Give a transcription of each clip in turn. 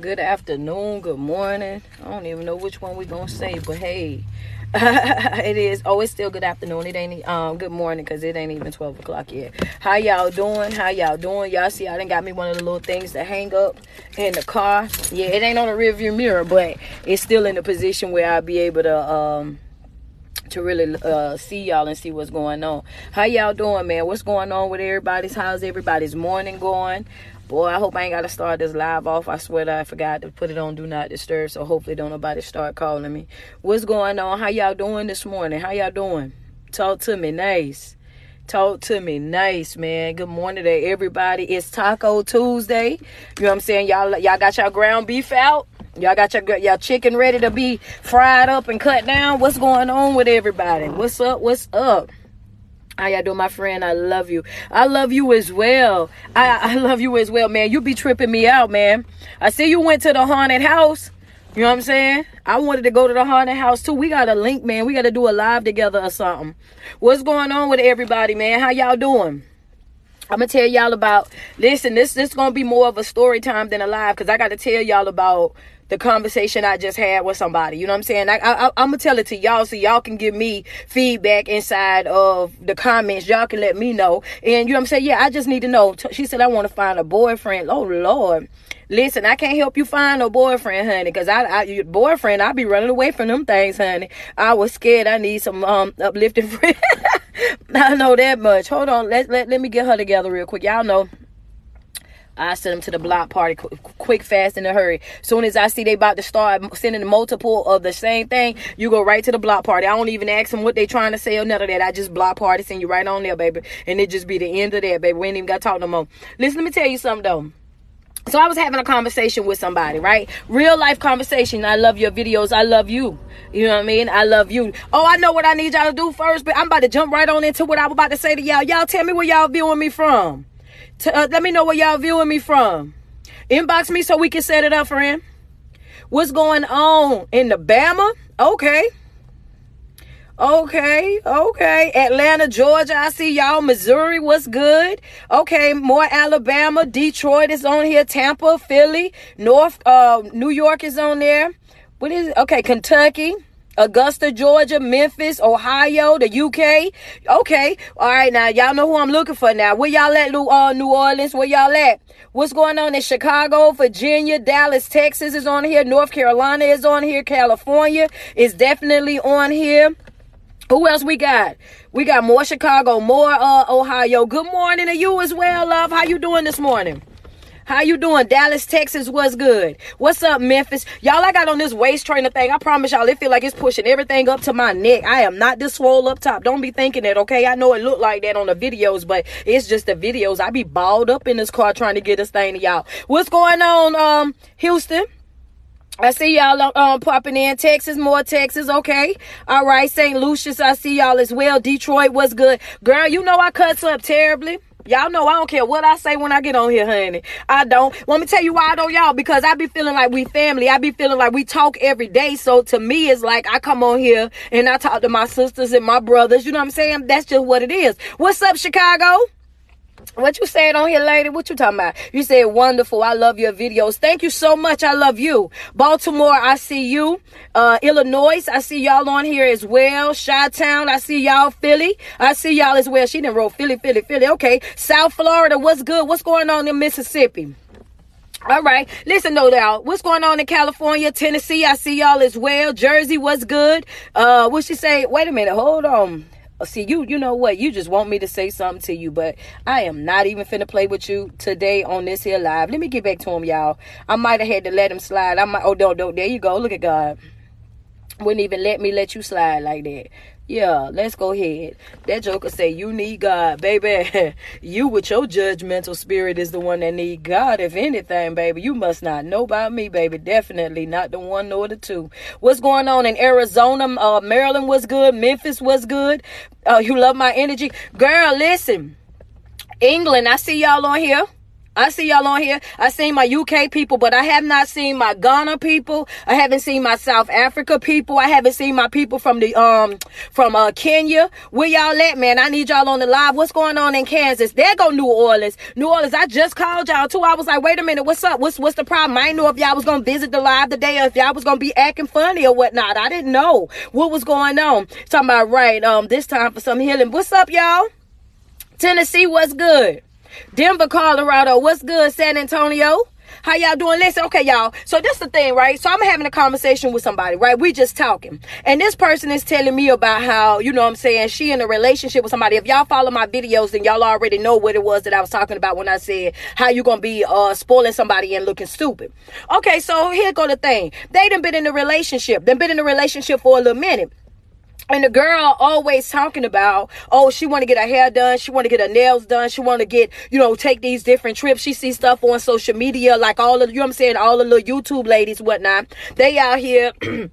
good afternoon, good morning. I don't even know which one we're gonna say, but hey, it is. Oh, it's still good afternoon. It ain't um good morning because it ain't even twelve o'clock yet. How y'all doing? How y'all doing? Y'all see, I done got me one of the little things to hang up in the car. Yeah, it ain't on the rearview mirror, but it's still in a position where I'll be able to um to really uh, see y'all and see what's going on. How y'all doing, man? What's going on with everybody's? How's everybody's morning going? Boy, I hope I ain't got to start this live off. I swear that I forgot to put it on Do Not Disturb, so hopefully don't nobody start calling me. What's going on? How y'all doing this morning? How y'all doing? Talk to me nice. Talk to me nice, man. Good morning to everybody. It's Taco Tuesday. You know what I'm saying? Y'all y'all got y'all ground beef out? Y'all got your y'all chicken ready to be fried up and cut down? What's going on with everybody? What's up? What's up? Doing, my friend? I love you. I love you as well. I, I love you as well, man. You be tripping me out, man. I see you went to the haunted house. You know what I'm saying? I wanted to go to the haunted house too. We got a link, man. We got to do a live together or something. What's going on with everybody, man? How y'all doing? I'm gonna tell y'all about. Listen, this this is gonna be more of a story time than a live because I got to tell y'all about the conversation I just had with somebody. You know what I'm saying? I, I, I'm gonna tell it to y'all so y'all can give me feedback inside of the comments. Y'all can let me know. And you know what I'm saying? Yeah, I just need to know. She said I want to find a boyfriend. Oh Lord. Listen, I can't help you find a boyfriend, honey, because I, I, your boyfriend, I be running away from them things, honey. I was scared. I need some um uplifting friends. I know that much. Hold on, let, let let me get her together real quick. Y'all know I send them to the block party quick, fast, in a hurry. Soon as I see they about to start sending multiple of the same thing, you go right to the block party. I don't even ask them what they trying to say or none of that. I just block party, send you right on there, baby. And it just be the end of that, baby. We ain't even got to talk no more. Listen, let me tell you something, though. So I was having a conversation with somebody, right? Real life conversation. I love your videos. I love you. You know what I mean? I love you. Oh, I know what I need y'all to do first, but I'm about to jump right on into what I was about to say to y'all. Y'all tell me where y'all viewing me from. Uh, let me know where y'all viewing me from. Inbox me so we can set it up, friend. What's going on in the Bama? Okay. Okay, okay. Atlanta, Georgia, I see y'all. Missouri, what's good? Okay, more Alabama. Detroit is on here. Tampa, Philly, North, uh, New York is on there. What is it? Okay, Kentucky. Augusta, Georgia, Memphis, Ohio, the UK. Okay. All right. Now, y'all know who I'm looking for now. Where y'all at, uh, New Orleans? Where y'all at? What's going on in Chicago, Virginia, Dallas, Texas is on here. North Carolina is on here. California is definitely on here. Who else we got? We got more Chicago, more uh, Ohio. Good morning to you as well, love. How you doing this morning? How you doing? Dallas, Texas, what's good? What's up, Memphis? Y'all, I got on this waist trainer thing. I promise y'all, it feel like it's pushing everything up to my neck. I am not this swole up top. Don't be thinking that, okay? I know it look like that on the videos, but it's just the videos. I be balled up in this car trying to get this thing to y'all. What's going on, um, Houston? I see y'all um, popping in Texas, more Texas. Okay. All right. St. Lucius, I see y'all as well. Detroit was good. Girl, you know I cuts up terribly. Y'all know I don't care what I say when I get on here, honey. I don't. Want me tell you why I don't, y'all? Because I be feeling like we family. I be feeling like we talk every day. So to me, it's like I come on here and I talk to my sisters and my brothers. You know what I'm saying? That's just what it is. What's up, Chicago? What you said on here, lady? What you talking about? You said wonderful. I love your videos. Thank you so much. I love you. Baltimore, I see you. Uh, Illinois, I see y'all on here as well. Chi Town, I see y'all. Philly, I see y'all as well. She didn't roll Philly, Philly, Philly. Okay. South Florida, what's good? What's going on in Mississippi? All right. Listen no y'all. What's going on in California, Tennessee? I see y'all as well. Jersey, what's good? Uh, what she say? Wait a minute. Hold on. See you you know what? You just want me to say something to you but i am not even finna play with you today on this here live. Let me get back to him y'all. I might have had to let him slide. I might oh don't don't there you go. Look at god. Wouldn't even let me let you slide like that yeah, let's go ahead. That joker say you need God, baby. you with your judgmental spirit is the one that need God. If anything, baby, you must not know about me, baby. Definitely not the one nor the two. What's going on in Arizona? Uh, Maryland was good. Memphis was good. Uh, you love my energy, girl. Listen, England. I see y'all on here. I see y'all on here. I seen my UK people, but I have not seen my Ghana people. I haven't seen my South Africa people. I haven't seen my people from the um from uh Kenya. Where y'all at, man? I need y'all on the live. What's going on in Kansas? There go New Orleans. New Orleans. I just called y'all too. I was like, wait a minute, what's up? What's what's the problem? I didn't know if y'all was gonna visit the live today or if y'all was gonna be acting funny or whatnot. I didn't know what was going on. Talking about right. Um, this time for some healing. What's up, y'all? Tennessee, what's good? Denver, Colorado. What's good, San Antonio? How y'all doing? Listen, okay, y'all. So this the thing, right? So I'm having a conversation with somebody, right? We just talking. And this person is telling me about how, you know I'm saying, she in a relationship with somebody. If y'all follow my videos, then y'all already know what it was that I was talking about when I said how you gonna be uh spoiling somebody and looking stupid. Okay, so here go the thing. They done been in a relationship. They been in a relationship for a little minute. And the girl always talking about, oh, she want to get her hair done, she want to get her nails done, she want to get, you know, take these different trips. She see stuff on social media, like all of, you know what I'm saying, all the little YouTube ladies, whatnot. They out here.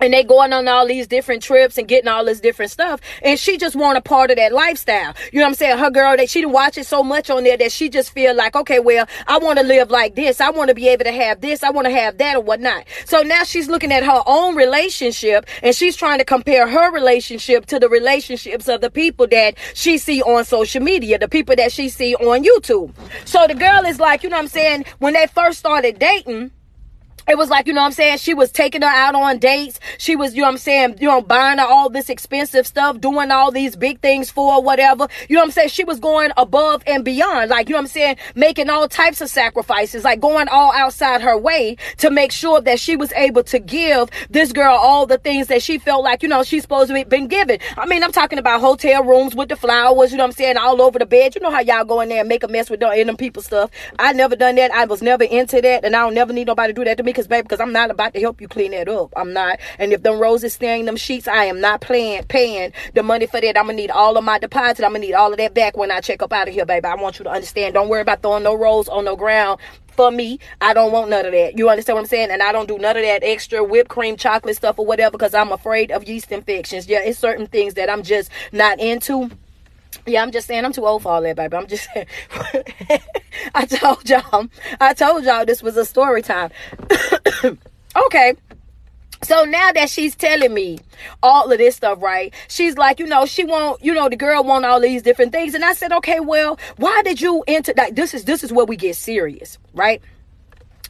and they going on all these different trips and getting all this different stuff. And she just want a part of that lifestyle. You know what i'm saying? Her girl that she it so much on there that she just feel like okay well i want to live like this. I want to be able to have this. I want to have that or whatnot. So now she's looking at her own relationship and she's trying to compare her relationship to the relationships of the people that she see on social media the people that she see on youtube. So the girl is like you know what i'm saying? When they first started dating it was like, you know what I'm saying? She was taking her out on dates. She was, you know what I'm saying, you know, buying her all this expensive stuff, doing all these big things for whatever. You know what I'm saying? She was going above and beyond. Like, you know what I'm saying? Making all types of sacrifices, like going all outside her way to make sure that she was able to give this girl all the things that she felt like, you know, she's supposed to be been given. I mean, I'm talking about hotel rooms with the flowers, you know what I'm saying, all over the bed. You know how y'all go in there and make a mess with them, them people stuff. I never done that. I was never into that, and I don't never need nobody to do that to me because, baby, because I'm not about to help you clean that up. I'm not. And if them roses staring them sheets, I am not paying paying the money for that. I'm gonna need all of my deposit. I'm gonna need all of that back when I check up out of here, baby. I want you to understand. Don't worry about throwing no rolls on no ground for me. I don't want none of that. You understand what I'm saying? And I don't do none of that extra whipped cream chocolate stuff or whatever because I'm afraid of yeast infections. Yeah, it's certain things that I'm just not into. Yeah, I'm just saying I'm too old for all that, baby. I'm just saying. I told y'all. I told y'all this was a story time. okay. So now that she's telling me all of this stuff, right? She's like, you know, she want, you know, the girl want all these different things. And I said, okay, well, why did you enter Like, This is this is where we get serious, right?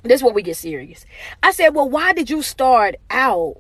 This is where we get serious. I said, well, why did you start out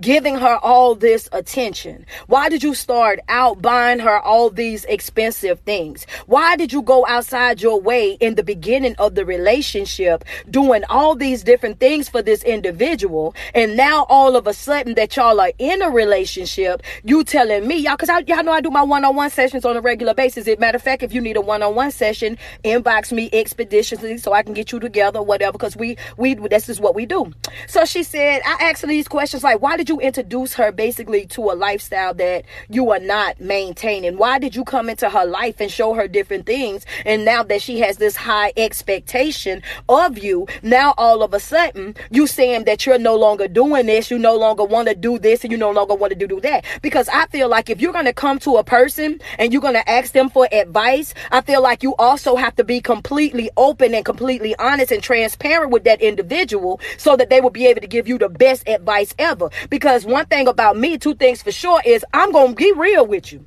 giving her all this attention? Why did you start out buying her all these expensive things? Why did you go outside your way in the beginning of the relationship doing all these different things for this individual? And now all of a sudden that y'all are in a relationship, you telling me, y'all, cause I, y'all know I do my one-on-one sessions on a regular basis. As matter of fact, if you need a one-on-one session, inbox me expeditiously so I can get you together, whatever, cause we, we, this is what we do. So she said, I asked her these questions like, why did you introduce her basically to a lifestyle that you are not maintaining? Why did you come into her life and show her different things? And now that she has this high expectation of you, now all of a sudden you saying that you're no longer doing this, you no longer want to do this, and you no longer want to do, that. Because I feel like if you're going to come to a person and you're going to ask them for advice, I feel like you also have to be completely open and completely honest and transparent with that individual so that they will be able to give you the best advice ever. Because one thing about me, two things for sure is I'm going to be real with you.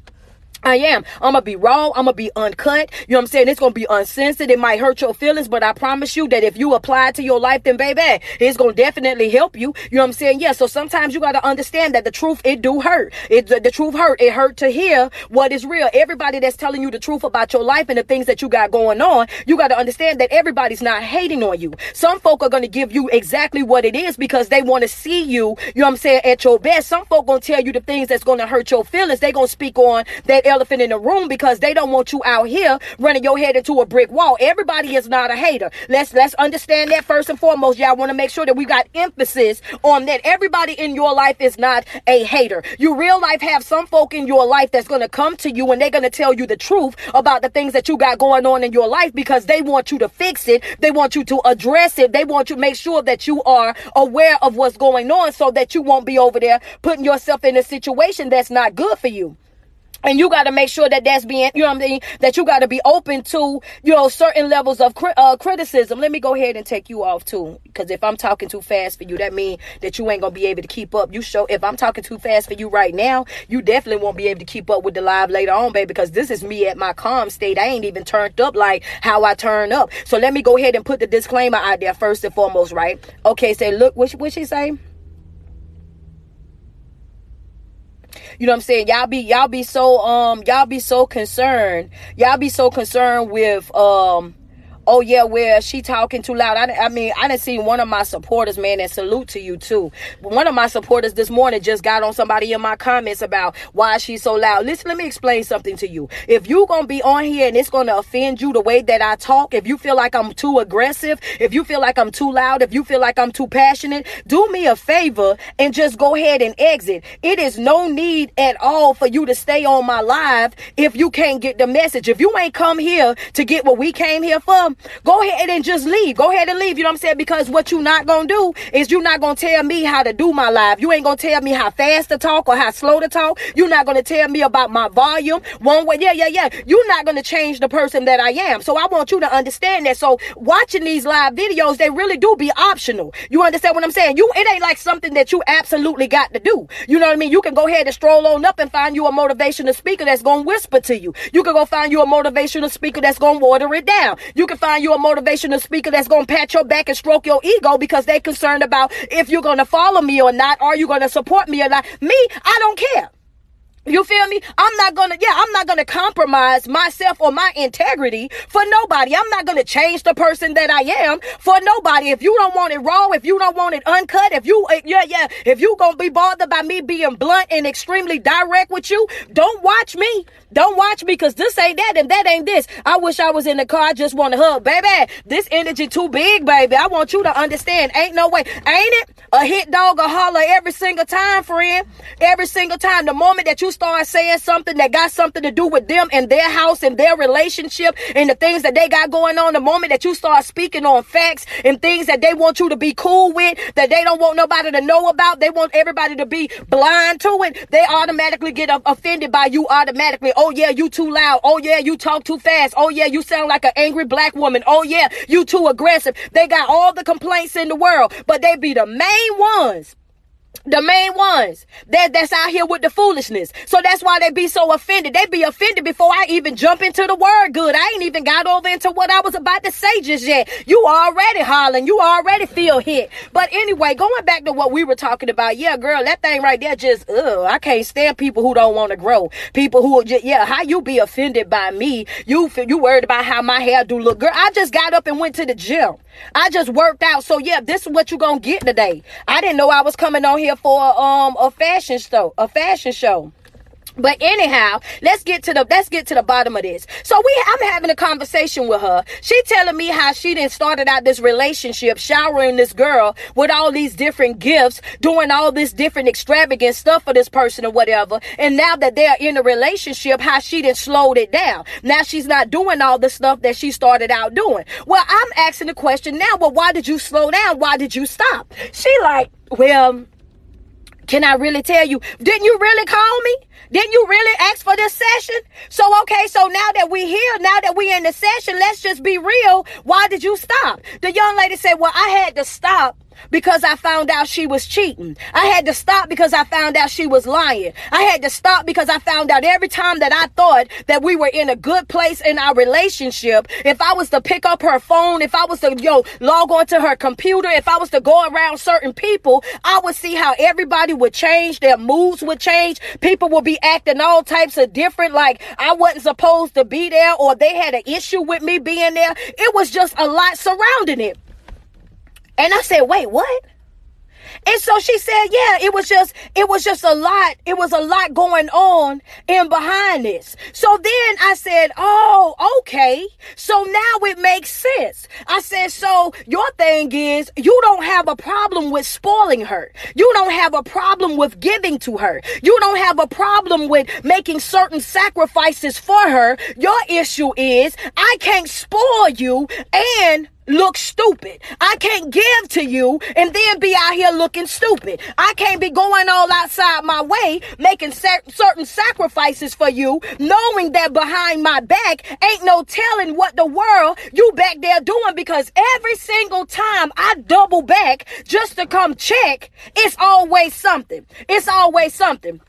I am. I'm gonna be raw. I'm gonna be uncut. You know what I'm saying? It's gonna be uncensored. It might hurt your feelings, but I promise you that if you apply it to your life, then baby, it's gonna definitely help you. You know what I'm saying? Yeah. So sometimes you gotta understand that the truth it do hurt. It the, the truth hurt. It hurt to hear what is real. Everybody that's telling you the truth about your life and the things that you got going on, you gotta understand that everybody's not hating on you. Some folk are gonna give you exactly what it is because they want to see you. You know what I'm saying? At your best. Some folk gonna tell you the things that's gonna hurt your feelings. They gonna speak on that elephant in the room because they don't want you out here running your head into a brick wall. Everybody is not a hater. Let's let's understand that first and foremost. Y'all want to make sure that we got emphasis on that. Everybody in your life is not a hater. You real life have some folk in your life that's gonna come to you and they're gonna tell you the truth about the things that you got going on in your life because they want you to fix it. They want you to address it. They want you to make sure that you are aware of what's going on so that you won't be over there putting yourself in a situation that's not good for you. And you got to make sure that that's being you know what i mean that you got to be open to you know certain levels of cri- uh, criticism. Let me go ahead and take you off too because if i'm talking too fast for you that means that you ain't gonna be able to keep up. You show if i'm talking too fast for you right now you definitely won't be able to keep up with the live later on baby because this is me at my calm state. I ain't even turned up like how i turn up. So let me go ahead and put the disclaimer out there first and foremost right? Okay say look what, what she say You know what I'm saying? Y'all be y'all be so um y'all be so concerned. Y'all be so concerned with um oh yeah, where she talking too loud. I, I mean, I didn't see one of my supporters, man, and salute to you too. One of my supporters this morning just got on somebody in my comments about why she's so loud. Listen, let me explain something to you. If you gonna be on here and it's gonna offend you the way that I talk, if you feel like I'm too aggressive, if you feel like I'm too loud, if you feel like I'm too passionate, do me a favor and just go ahead and exit. It is no need at all for you to stay on my live if you can't get the message. If you ain't come here to get what we came here for, Go ahead and just leave. Go ahead and leave. You know what I'm saying? Because what you not gonna do is you not gonna tell me how to do my life. You ain't gonna tell me how fast to talk or how slow to talk. You're not gonna tell me about my volume. One way, yeah, yeah, yeah. You're not gonna change the person that I am. So I want you to understand that. So watching these live videos, they really do be optional. You understand what I'm saying? You it ain't like something that you absolutely got to do. You know what I mean? You can go ahead and stroll on up and find you a motivational speaker that's gonna whisper to you. You can go find you a motivational speaker that's gonna water it down. You can find you a motivational speaker that's going to pat your back and stroke your ego because they're concerned about if you're going to follow me or not. Are you going to support me or not? Me, I don't care. You feel me? I'm not gonna, yeah, I'm not gonna compromise myself or my integrity for nobody. I'm not gonna change the person that I am for nobody. If you don't want it raw, if you don't want it uncut, if you, eh, yeah, yeah, if you gonna be bothered by me being blunt and extremely direct with you, don't watch me. Don't watch me because this ain't that and that ain't this. I wish I was in the car. I just want to hug. Baby, this energy too big, baby. I want you to understand. Ain't no way. Ain't it? A hit dog a holler every single time, friend. Every single time. The moment that you start saying something that got something to do with them and their house and their relationship and the things that they got going on, the moment that you start speaking on facts and things that they want you to be cool with, that they don't want nobody to know about, they want everybody to be blind to it, they automatically get offended by you automatically. Oh yeah, you too loud. Oh yeah, you talk too fast. Oh yeah, you sound like an angry black woman. Oh yeah, you too aggressive. They got all the complaints in the world, but they be the main ones the main ones that that's out here with the foolishness. So that's why they be so offended. They be offended before I even jump into the word good. I ain't even got over into what I was about to say just yet. You already hollering. You already feel hit. But anyway, going back to what we were talking about. Yeah, girl, that thing right there just, ugh, I can't stand people who don't want to grow. People who just, yeah, how you be offended by me? You feel, you worried about how my hair do look. Girl, I just got up and went to the gym. I just worked out. So yeah, this is what you're gonna get today. I didn't know I was coming on here for um a fashion show, a fashion show. But anyhow, let's get to the let's get to the bottom of this. So we I'm having a conversation with her. She telling me how she didn't started out this relationship showering this girl with all these different gifts, doing all this different extravagant stuff for this person or whatever. And now that they're in a relationship, how she didn't slowed it down. Now she's not doing all the stuff that she started out doing. Well, I'm asking the question now, well, why did you slow down? Why did you stop? She like, well, can I really tell you? Didn't you really call me? Didn't you really ask for this session? So, okay, so now that we're here, now that we're in the session, let's just be real. Why did you stop? The young lady said, well, I had to stop because I found out she was cheating. I had to stop because I found out she was lying. I had to stop because I found out every time that I thought that we were in a good place in our relationship, if I was to pick up her phone, if I was to, yo, log on to her computer, if I was to go around certain people, I would see how everybody would change, their moods would change. People would be acting all types of different, like I wasn't supposed to be there or they had an issue with me being there. It was just a lot surrounding it. And I said, wait, what? And so she said, yeah, it was just, it was just a lot. It was a lot going on in behind this. So then I said, oh, okay. So now it makes sense. I said, so your thing is you don't have a problem with spoiling her. You don't have a problem with giving to her. You don't have a problem with making certain sacrifices for her. Your issue is I can't spoil you and look stupid. I can't give to you and then be out here looking stupid. I can't be going all outside my way, making sac- certain sacrifices for you, knowing that behind my back ain't no telling what the world you back there doing because every single time I double back just to come check, it's always something. It's always something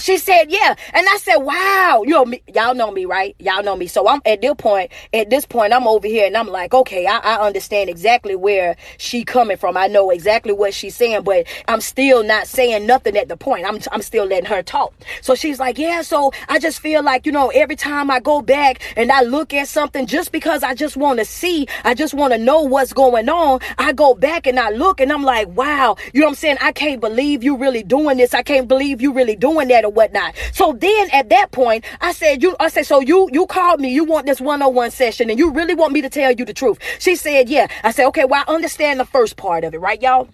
she said, yeah. And I said, wow, you know, me, y'all know me, right? Y'all know me. So I'm at this point, at this point, I'm over here and I'm like, okay, I, I understand exactly where she coming from. I know exactly what she's saying, but I'm still not saying nothing at the point. I'm, I'm still letting her talk. So she's like, yeah, so I just feel like, you know, every time I go back and I look at something just because I just want to see, I just want to know what's going on. I go back and I look and I'm like, wow, you know what I'm saying? I can't believe you really doing this. I can't believe you really doing that or whatnot. So then at that point, I said, you, I said, so you, you called me, you want this one-on-one session and you really want me to tell you the truth. She said, yeah. I said, okay, well, I understand the first part of it, right, y'all?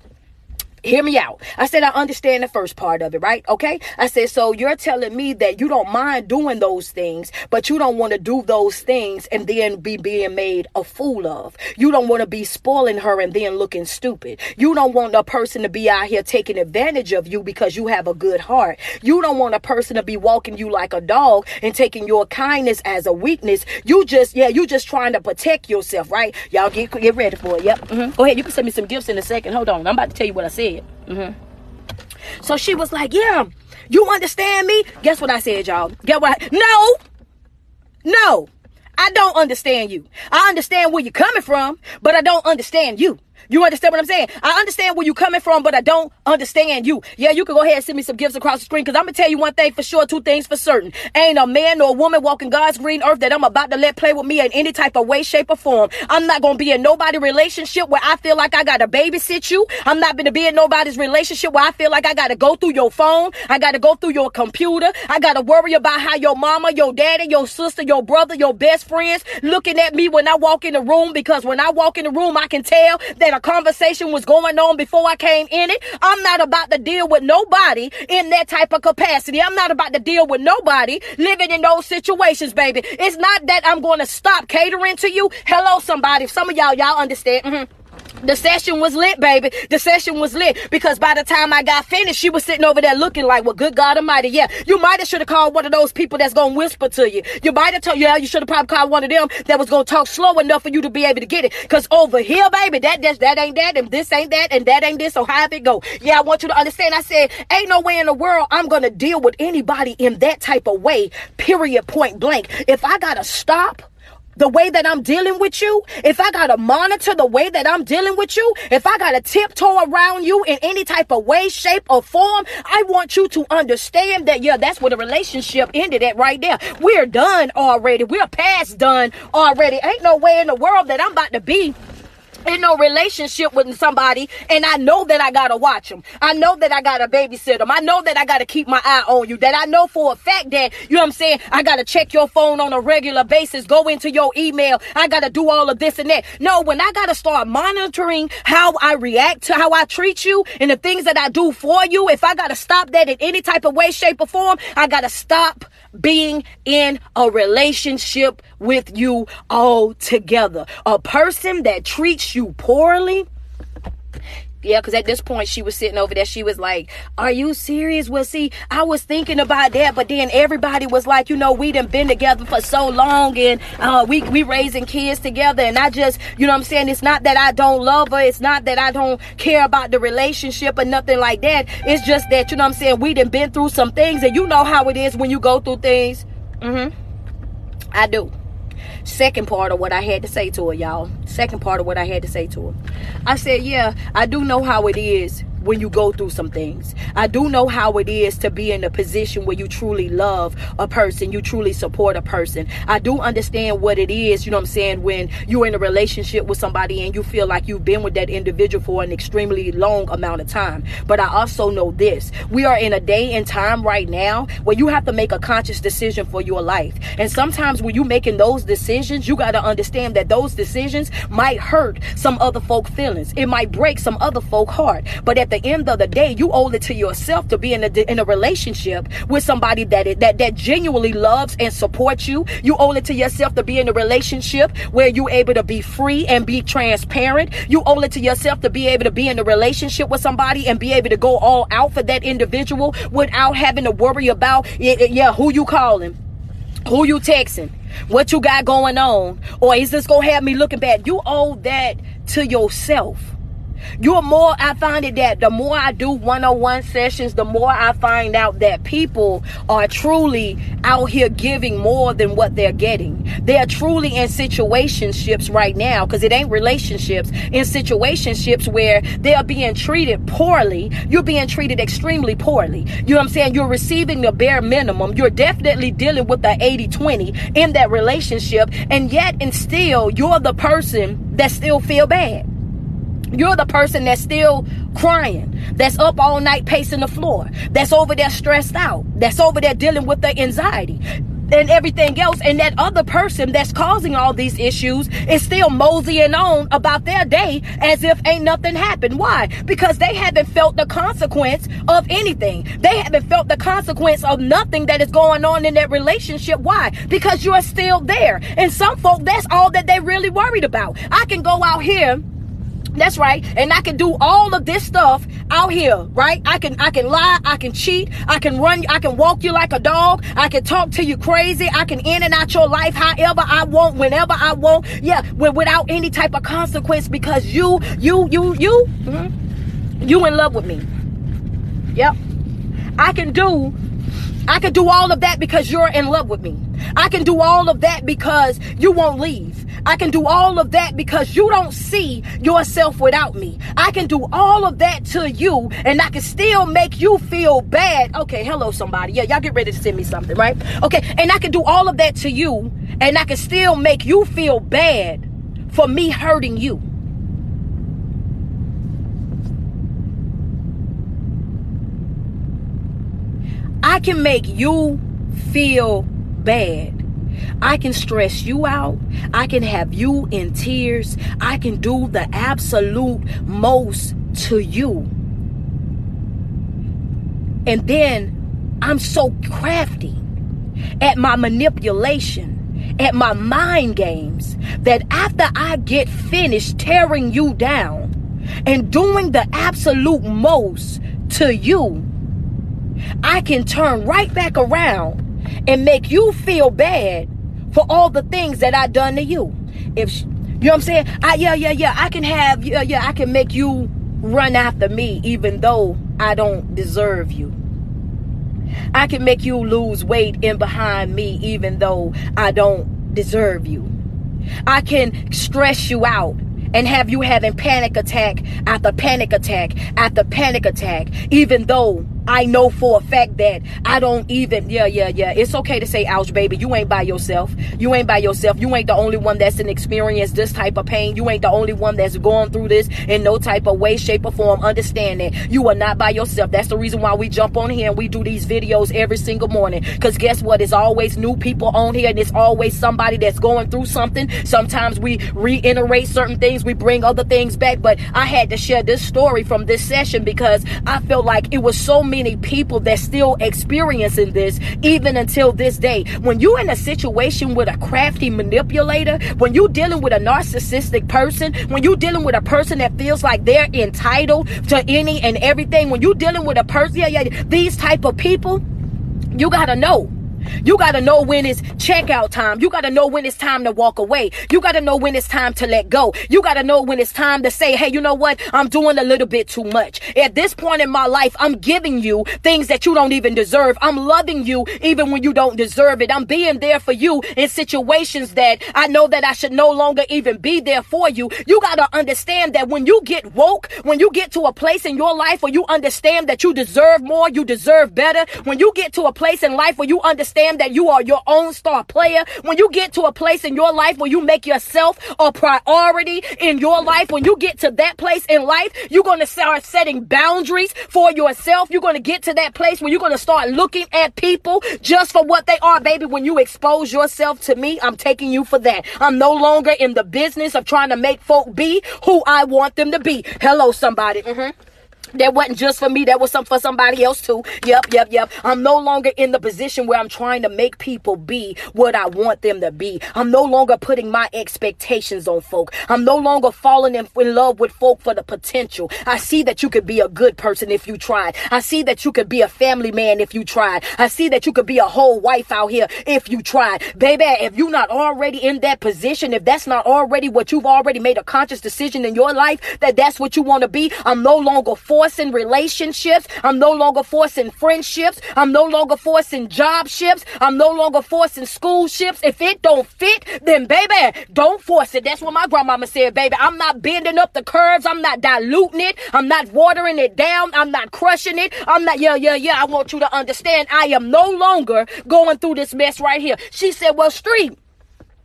Hear me out. I said, I understand the first part of it, right? Okay. I said, so you're telling me that you don't mind doing those things, but you don't want to do those things and then be being made a fool of. You don't want to be spoiling her and then looking stupid. You don't want a person to be out here taking advantage of you because you have a good heart. You don't want a person to be walking you like a dog and taking your kindness as a weakness. You just, yeah, you just trying to protect yourself, right? Y'all get, get ready for it. Yep. Mm-hmm. Go ahead. You can send me some gifts in a second. Hold on. I'm about to tell you what I said. Mm-hmm. So she was like, Yeah, you understand me? Guess what I said, y'all? Get what? I, no, no, I don't understand you. I understand where you're coming from, but I don't understand you. You understand what I'm saying? I understand where you're coming from, but I don't understand you. Yeah, you can go ahead and send me some gifts across the screen because I'm going to tell you one thing for sure, two things for certain. Ain't a man or a woman walking God's green earth that I'm about to let play with me in any type of way, shape, or form. I'm not going to be in nobody relationship where I feel like I got to babysit you. I'm not going to be in nobody's relationship where I feel like I got to go through your phone. I got to go through your computer. I got to worry about how your mama, your daddy, your sister, your brother, your best friends looking at me when I walk in the room because when I walk in the room, I can tell that a conversation was going on before I came in it. I'm not about to deal with nobody in that type of capacity. I'm not about to deal with nobody living in those situations, baby. It's not that I'm going to stop catering to you. Hello, somebody. Some of y'all, y'all understand. Mm-hmm. The session was lit, baby. The session was lit because by the time I got finished, she was sitting over there looking like, well, good God Almighty. Yeah, you might have should have called one of those people that's gonna whisper to you. You might have told, yeah, you should have probably called one of them that was gonna talk slow enough for you to be able to get it. Cause over here, baby, that that, that ain't that, and this ain't that, and that ain't this. So how it go? Yeah, I want you to understand. I said, ain't no way in the world I'm gonna deal with anybody in that type of way. Period. Point blank. If I gotta stop the way that I'm dealing with you, if I gotta monitor the way that I'm dealing with you, if I gotta tiptoe around you in any type of way, shape, or form, I want you to understand that, yeah, that's where the relationship ended at right there. We're done already. We're past done already. Ain't no way in the world that I'm about to be in no relationship with somebody and I know that I gotta watch them. I know that I gotta babysit them. I know that I gotta keep my eye on you. That I know for a fact that, you know what I'm saying, I gotta check your phone on a regular basis, go into your email. I gotta do all of this and that. No, when I gotta start monitoring how I react to how I treat you and the things that I do for you, if I gotta stop that in any type of way, shape, or form, I gotta stop being in a relationship with you altogether. A person that treats you poorly yeah, because at this point she was sitting over there. She was like, Are you serious? Well, see, I was thinking about that, but then everybody was like, You know, we done been together for so long and uh, we, we raising kids together. And I just, you know I'm saying? It's not that I don't love her. It's not that I don't care about the relationship or nothing like that. It's just that, you know I'm saying? We done been through some things and you know how it is when you go through things. Mm hmm. I do. Second part of what I had to say to her, y'all. Second part of what I had to say to her. I said, yeah, I do know how it is when you go through some things. I do know how it is to be in a position where you truly love a person, you truly support a person. I do understand what it is, you know what I'm saying, when you're in a relationship with somebody and you feel like you've been with that individual for an extremely long amount of time. But I also know this we are in a day and time right now where you have to make a conscious decision for your life. And sometimes when you're making those decisions, you got to understand that those decisions might hurt some other folk feelings, it might break some other folk heart. But at the the end of the day, you owe it to yourself to be in a in a relationship with somebody that that that genuinely loves and supports you. You owe it to yourself to be in a relationship where you're able to be free and be transparent. You owe it to yourself to be able to be in a relationship with somebody and be able to go all out for that individual without having to worry about yeah who you calling, who you texting, what you got going on, or is this gonna have me looking bad? You owe that to yourself. You're more, I find it that the more I do one on one sessions, the more I find out that people are truly out here giving more than what they're getting. They're truly in situationships right now, because it ain't relationships, in situationships where they're being treated poorly. You're being treated extremely poorly. You know what I'm saying? You're receiving the bare minimum. You're definitely dealing with the 80 20 in that relationship, and yet and still, you're the person that still feel bad. You're the person that's still crying, that's up all night pacing the floor, that's over there stressed out, that's over there dealing with the anxiety and everything else. And that other person that's causing all these issues is still moseying on about their day as if ain't nothing happened. Why? Because they haven't felt the consequence of anything. They haven't felt the consequence of nothing that is going on in that relationship. Why? Because you're still there. And some folk, that's all that they really worried about. I can go out here that's right. And I can do all of this stuff out here, right? I can I can lie, I can cheat, I can run, I can walk you like a dog, I can talk to you crazy, I can in and out your life however I want, whenever I want. Yeah, without any type of consequence because you, you, you, you, mm-hmm, you in love with me. Yep. I can do I can do all of that because you're in love with me. I can do all of that because you won't leave. I can do all of that because you don't see yourself without me. I can do all of that to you and I can still make you feel bad. Okay, hello, somebody. Yeah, y'all get ready to send me something, right? Okay, and I can do all of that to you and I can still make you feel bad for me hurting you. I can make you feel bad I can stress you out. I can have you in tears. I can do the absolute most to you. And then I'm so crafty at my manipulation, at my mind games, that after I get finished tearing you down and doing the absolute most to you, I can turn right back around and make you feel bad for all the things that I done to you. If you know what I'm saying? I yeah yeah yeah I can have yeah yeah I can make you run after me even though I don't deserve you. I can make you lose weight in behind me even though I don't deserve you. I can stress you out and have you having panic attack after panic attack after panic attack even though I know for a fact that I don't even, yeah, yeah, yeah. It's okay to say, ouch, baby. You ain't by yourself. You ain't by yourself. You ain't the only one that's in experience this type of pain. You ain't the only one that's going through this in no type of way, shape, or form. Understand that you are not by yourself. That's the reason why we jump on here and we do these videos every single morning. Because guess what? It's always new people on here and it's always somebody that's going through something. Sometimes we reiterate certain things, we bring other things back. But I had to share this story from this session because I felt like it was so many people that still experiencing this even until this day. When you're in a situation with a crafty manipulator, when you're dealing with a narcissistic person, when you're dealing with a person that feels like they're entitled to any and everything, when you're dealing with a person, yeah, yeah, these type of people, you gotta know you got to know when it's checkout time. You got to know when it's time to walk away. You got to know when it's time to let go. You got to know when it's time to say, hey, you know what? I'm doing a little bit too much. At this point in my life, I'm giving you things that you don't even deserve. I'm loving you even when you don't deserve it. I'm being there for you in situations that I know that I should no longer even be there for you. You got to understand that when you get woke, when you get to a place in your life where you understand that you deserve more, you deserve better, when you get to a place in life where you understand understand that you are your own star player, when you get to a place in your life where you make yourself a priority in your life, when you get to that place in life, you're going to start setting boundaries for yourself. You're going to get to that place where you're going to start looking at people just for what they are, baby. When you expose yourself to me, I'm taking you for that. I'm no longer in the business of trying to make folk be who I want them to be. Hello, somebody. Mm-hmm. That wasn't just for me that was some for somebody else too. Yep yep yep. I'm no longer in the position where i'm trying to make people be what i want them to be. I'm no longer putting my expectations on folk. I'm no longer falling in, in love with folk for the potential. I see that you could be a good person if you tried. I see that you could be a family man if you tried. I see that you could be a whole wife out here if you tried. Baby if you're not already in that position if that's not already what you've already made a conscious decision in your life that that's what you want to be i'm no longer for forcing relationships. I'm no longer forcing friendships. I'm no longer forcing job ships. I'm no longer forcing school ships. If it don't fit, then baby, don't force it. That's what my grandmama said, baby. I'm not bending up the curves. I'm not diluting it. I'm not watering it down. I'm not crushing it. I'm not, yeah, yeah, yeah. I want you to understand I am no longer going through this mess right here. She said, well, Street,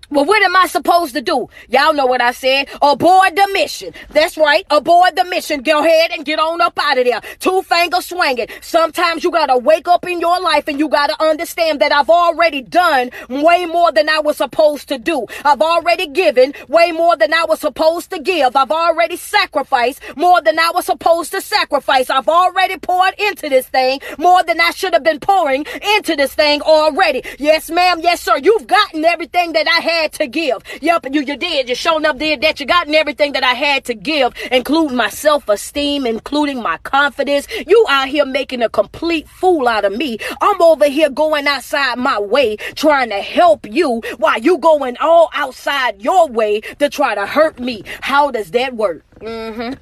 well, what am I supposed to do? Y'all know what I said. Aboard the mission. That's right. Aboard the mission. Go ahead and get on up out of there. Two fingers swinging. Sometimes you gotta wake up in your life and you gotta understand that I've already done way more than I was supposed to do. I've already given way more than I was supposed to give. I've already sacrificed more than I was supposed to sacrifice. I've already poured into this thing more than I should have been pouring into this thing already. Yes, ma'am. Yes, sir. You've gotten everything that I had had to give. Yep, you, you did. You shown up did that. You gotten everything that I had to give, including my self-esteem, including my confidence. You out here making a complete fool out of me. I'm over here going outside my way, trying to help you while you going all outside your way to try to hurt me. How does that work? Mm-hmm.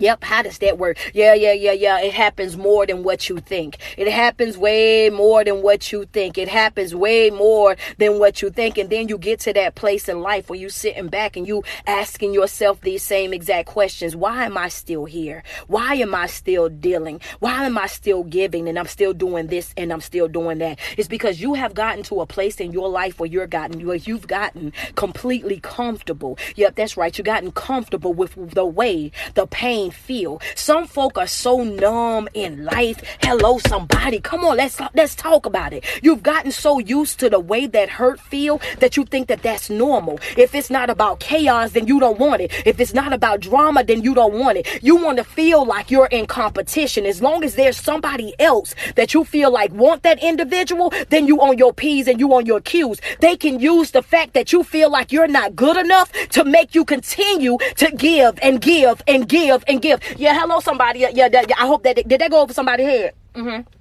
Yep, how does that work? Yeah, yeah, yeah, yeah. It happens more than what you think. It happens way more than what you think. It happens way more than what you think. And then you get to that place in life where you're sitting back and you asking yourself these same exact questions. Why am I still here? Why am I still dealing? Why am I still giving and I'm still doing this and I'm still doing that? It's because you have gotten to a place in your life where you're gotten where you've gotten completely comfortable. Yep, that's right. You've gotten comfortable with the way, the pain feel. Some folk are so numb in life. Hello, somebody. Come on, let's let's talk about it. You've gotten so used to the way that hurt feel that you think that that's normal. If it's not about chaos, then you don't want it. If it's not about drama, then you don't want it. You want to feel like you're in competition. As long as there's somebody else that you feel like want that individual, then you on your P's and you on your Q's. They can use the fact that you feel like you're not good enough to make you continue to give and give and give and give. Yeah, hello, somebody. Yeah, yeah, I hope that did that go over somebody's head. Mm-hmm.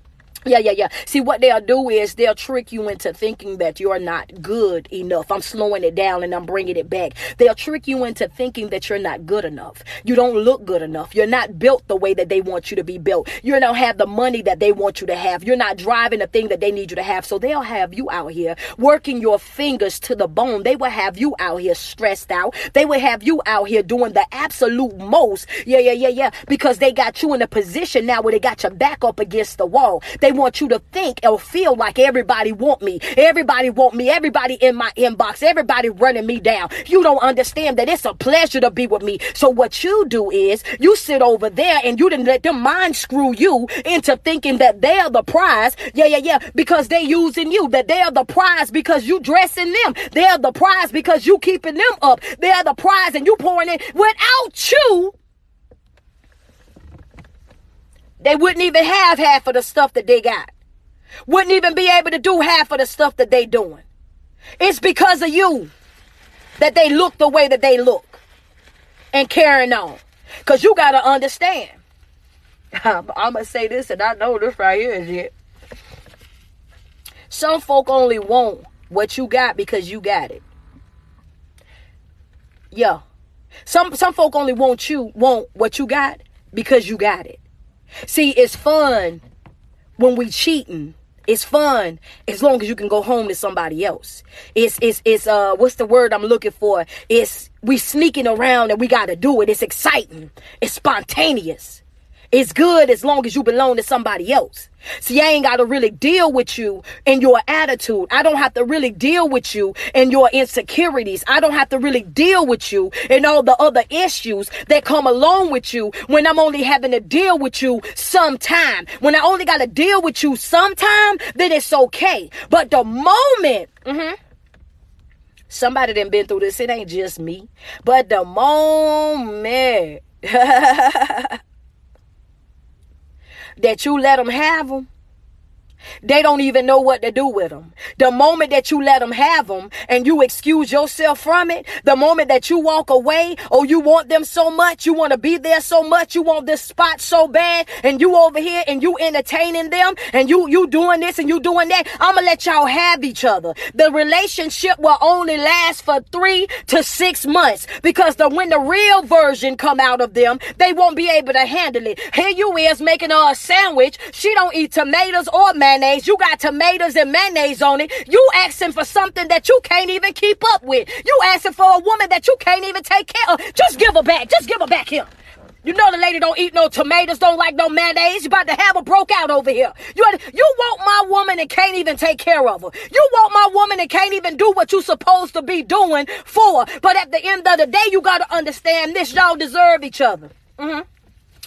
Yeah, yeah, yeah. See, what they'll do is they'll trick you into thinking that you're not good enough. I'm slowing it down and I'm bringing it back. They'll trick you into thinking that you're not good enough. You don't look good enough. You're not built the way that they want you to be built. You don't have the money that they want you to have. You're not driving the thing that they need you to have. So they'll have you out here working your fingers to the bone. They will have you out here stressed out. They will have you out here doing the absolute most. Yeah, yeah, yeah, yeah. Because they got you in a position now where they got your back up against the wall. They want you to think or feel like everybody want me. Everybody want me. Everybody in my inbox. Everybody running me down. You don't understand that it's a pleasure to be with me. So what you do is you sit over there and you didn't let them mind screw you into thinking that they're the prize. Yeah, yeah, yeah. Because they using you. That they're the prize because you dressing them. They're the prize because you keeping them up. They're the prize and you pouring it without you. They wouldn't even have half of the stuff that they got. Wouldn't even be able to do half of the stuff that they doing. It's because of you that they look the way that they look and carrying on. Because you got to understand. I'm going to say this, and I know this right here is it. Some folk only want what you got because you got it. Yeah. Some some folk only want you want what you got because you got it. See, it's fun when we cheating. It's fun as long as you can go home to somebody else. It's it's it's uh what's the word I'm looking for? It's we sneaking around and we gotta do it. It's exciting. It's spontaneous. It's good as long as you belong to somebody else. See, I ain't got to really deal with you and your attitude. I don't have to really deal with you and your insecurities. I don't have to really deal with you and all the other issues that come along with you when I'm only having to deal with you sometime. When I only got to deal with you sometime, then it's okay. But the moment, mm-hmm, somebody done been through this, it ain't just me. But the moment that you let them have them, they don't even know what to do with them. The moment that you let them have them and you excuse yourself from it, the moment that you walk away or you want them so much, you want to be there so much, you want this spot so bad, and you over here and you entertaining them and you you doing this and you doing that, I'm gonna let y'all have each other. The relationship will only last for three to six months because the when the real version come out of them, they won't be able to handle it. Here you is making her a sandwich. She don't eat tomatoes or mayonnaise. You got tomatoes and mayonnaise on it. You asking for something that you can't even keep up with. You asking for a woman that you can't even take care of. Just give her back. Just give her back here. You know the lady don't eat no tomatoes, don't like no mayonnaise. You about to have a broke out over here. You you want my woman and can't even take care of her. You want my woman and can't even do what you supposed to be doing for. But at the end of the day, you gotta understand this. Y'all deserve each other. Mm-hmm.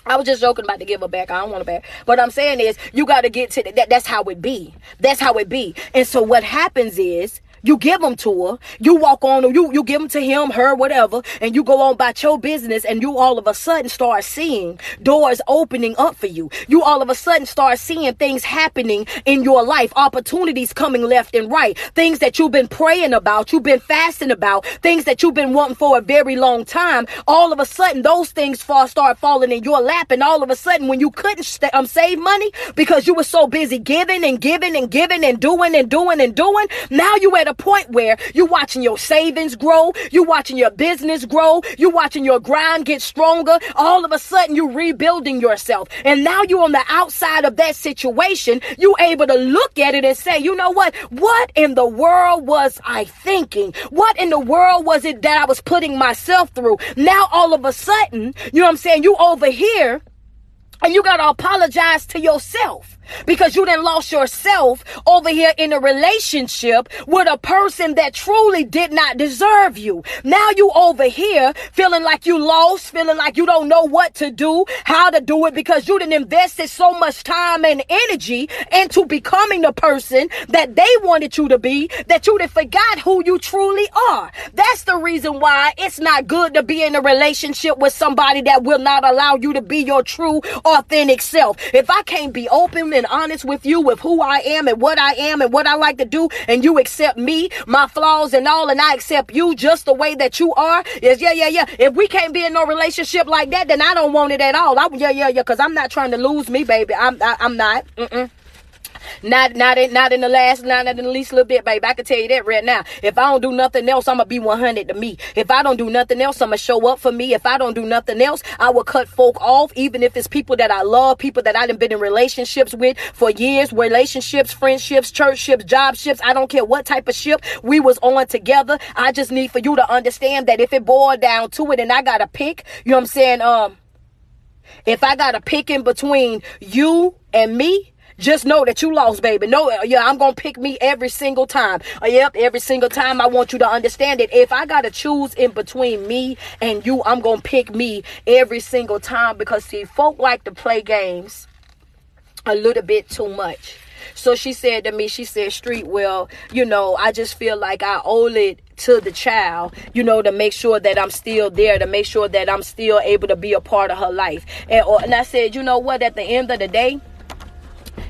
I was just joking about to give her back. I don't want her back. But I'm saying is, you got to get to that. That's how it be. That's how it be. And so what happens is, you give them to her. You walk on, you you give them to him, her, whatever, and you go on about your business. And you all of a sudden start seeing doors opening up for you. You all of a sudden start seeing things happening in your life, opportunities coming left and right, things that you've been praying about, you've been fasting about, things that you've been wanting for a very long time. All of a sudden, those things fall start falling in your lap, and all of a sudden, when you couldn't st- um, save money because you were so busy giving and giving and giving and doing and doing and doing, now you at a point where you're watching your savings grow, you're watching your business grow, you're watching your grind get stronger. All of a sudden you're rebuilding yourself. And now you're on the outside of that situation, You're able to look at it and say, you know what? What in the world was I thinking? What in the world was it that I was putting myself through? Now all of a sudden, you know what I'm saying? You over here and you got to apologize to yourself because you didn't lost yourself over here in a relationship with a person that truly did not deserve you. Now you over here feeling like you lost, feeling like you don't know what to do, how to do it because you didn't invested so much time and energy into becoming the person that they wanted you to be that you done forgot who you truly are. That's the reason why it's not good to be in a relationship with somebody that will not allow you to be your true authentic self. If I can't be open and honest with you with who I am and what I am and what I like to do, and you accept me, my flaws and all, and I accept you just the way that you are, is yeah, yeah, yeah. If we can't be in no relationship like that, then I don't want it at all. I, yeah, yeah, yeah, because I'm not trying to lose me, baby. I'm, I, am i am not. Mm-mm. Not not in not in the last not in the least little bit, baby. I can tell you that right now. If I don't do nothing else, I'm gonna be 100 to me. If I don't do nothing else, I'm gonna show up for me. If I don't do nothing else, I will cut folk off, even if it's people that I love, people that I've been in relationships with for years, relationships, friendships, church ships, job ships. I don't care what type of ship we was on together. I just need for you to understand that if it boiled down to it and I gotta pick, you know what I'm saying? Um, if I gotta pick in between you and me, just know that you lost, baby. No, uh, yeah, I'm gonna pick me every single time. Uh, yep, every single time. I want you to understand it. If I gotta choose in between me and you, I'm gonna pick me every single time because see, folk like to play games a little bit too much. So she said to me, she said, Street, well, you know, I just feel like I owe it to the child, you know, to make sure that I'm still there, to make sure that I'm still able to be a part of her life. And, or, and I said, you know what, at the end of the day,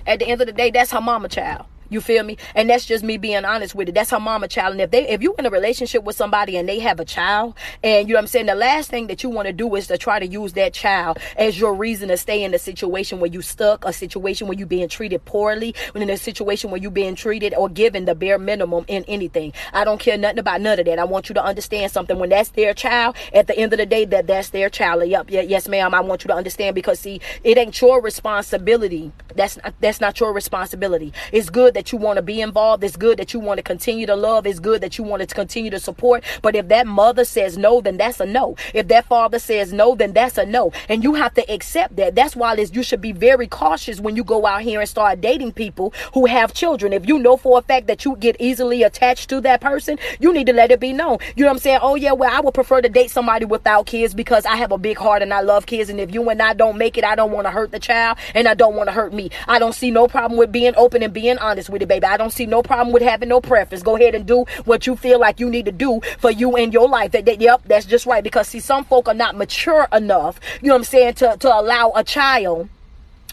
at the end of the day, that's her mama child. You feel me? And that's just me being honest with it. That's her mama child. And if they if you in a relationship with somebody and they have a child, and you know what I'm saying, the last thing that you want to do is to try to use that child as your reason to stay in a situation where you stuck, a situation where you're being treated poorly, when in a situation where you're being treated or given the bare minimum in anything. I don't care nothing about none of that. I want you to understand something. When that's their child, at the end of the day, that that's their child. Yep, yeah, yes, ma'am. I want you to understand because see, it ain't your responsibility. That's not, that's not your responsibility. It's good that that you want to be involved. It's good that you want to continue to love. It's good that you want to continue to support. But if that mother says no, then that's a no. If that father says no, then that's a no. And you have to accept that. That's why you should be very cautious when you go out here and start dating people who have children. If you know for a fact that you get easily attached to that person, you need to let it be known. You know what I'm saying? Oh yeah, well I would prefer to date somebody without kids because I have a big heart and I love kids. And if you and I don't make it, I don't want to hurt the child and I don't want to hurt me. I don't see no problem with being open and being honest with it, baby. I don't see no problem with having no preference. Go ahead and do what you feel like you need to do for you in your life. That, that yep, that's just right. Because see, some folk are not mature enough, you know what I'm saying, to, to allow a child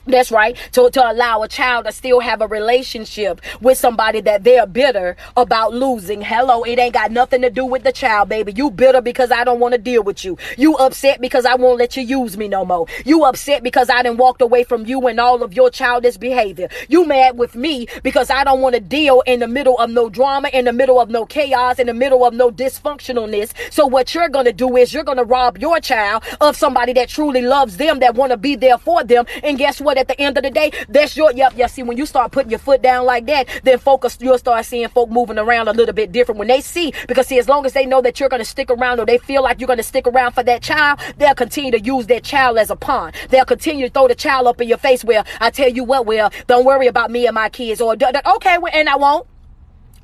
That's right. To, to allow a child to still have a relationship with somebody that they're bitter about losing. Hello, it ain't got nothing to do with the child, baby. You bitter because I don't want to deal with you. You upset because I won't let you use me no more. You upset because I didn't walked away from you and all of your childish behavior. You mad with me because I don't want to deal in the middle of no drama, in the middle of no chaos, in the middle of no dysfunctionalness. So what you're to do is you're to rob your child of somebody that truly loves them, that want to be there for them. And guess what? At the end of the day, that's your yep. Yeah, see, when you start putting your foot down like that, then focus you'll start seeing folk moving around a little bit different when they see because see, as long as they know that you're gonna stick around or they feel like you're gonna stick around for that child, they'll continue to use that child as a pawn. They'll continue to throw the child up in your face. Well, I tell you what, well, don't worry about me and my kids, or okay, well, and I won't.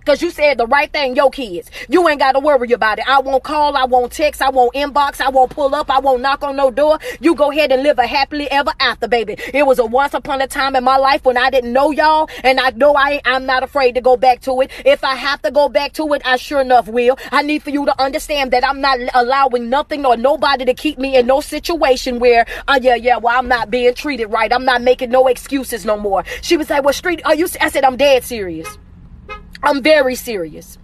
Because you said the right thing, your kids. You ain't got to worry about it. I won't call, I won't text, I won't inbox, I won't pull up, I won't knock on no door. You go ahead and live a happily ever after, baby. It was a once upon a time in my life when I didn't know y'all, and I know I I'm not afraid to go back to it. If I have to go back to it, I sure enough will. I need for you to understand that I'm not allowing nothing or nobody to keep me in no situation where, uh, yeah, yeah, well, I'm not being treated right. I'm not making no excuses no more. She was like, well, street, are you, I said, I'm dead serious. I'm very serious.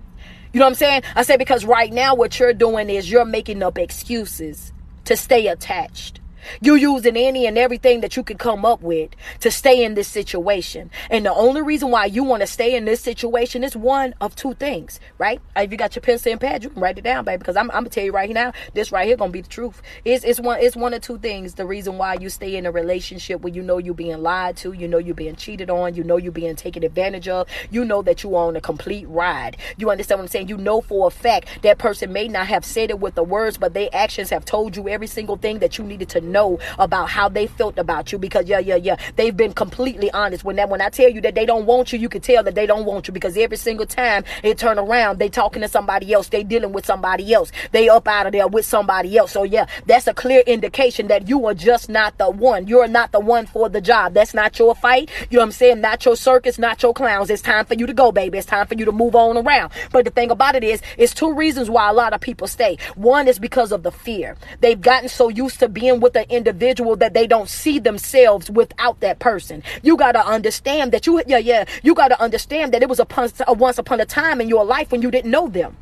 You know what I'm saying? I say because right now what you're doing is you're making up excuses to stay attached. You're using any and everything that you can come up with to stay in this situation. And the only reason why you want to stay in this situation is one of two things, right? If you got your pencil and pad, you can write it down, baby. Because I'm, I'm gonna tell you right now, this right here gonna be the truth. It's, it's one it's one of two things. The reason why you stay in a relationship where you know you're being lied to, you know you're being cheated on, you know you're being taken advantage of, you know that you are on a complete ride. You understand what I'm saying? You know for a fact that person may not have said it with the words, but their actions have told you every single thing that you needed to know about how they felt about you because yeah, yeah, yeah, they've been completely honest. When that when I tell you that they don't want you, you can tell that they don't want you because every single time they turn around, they talking to somebody else, they dealing with somebody else, they up out of there with somebody else. So yeah, that's a clear indication that you are just not the one. You're not the one for the job. That's not your fight. You know what I'm saying? Not your circus, not your clowns. It's time for you to go, baby. It's time for you to move on around. But the thing about it is, it's two reasons why a lot of people stay. One is because of the fear. They've gotten so used to being with individual that they don't see themselves without that person. You got to understand that you, yeah, yeah, you got to understand that it was a, a once upon a time in your life when you didn't know them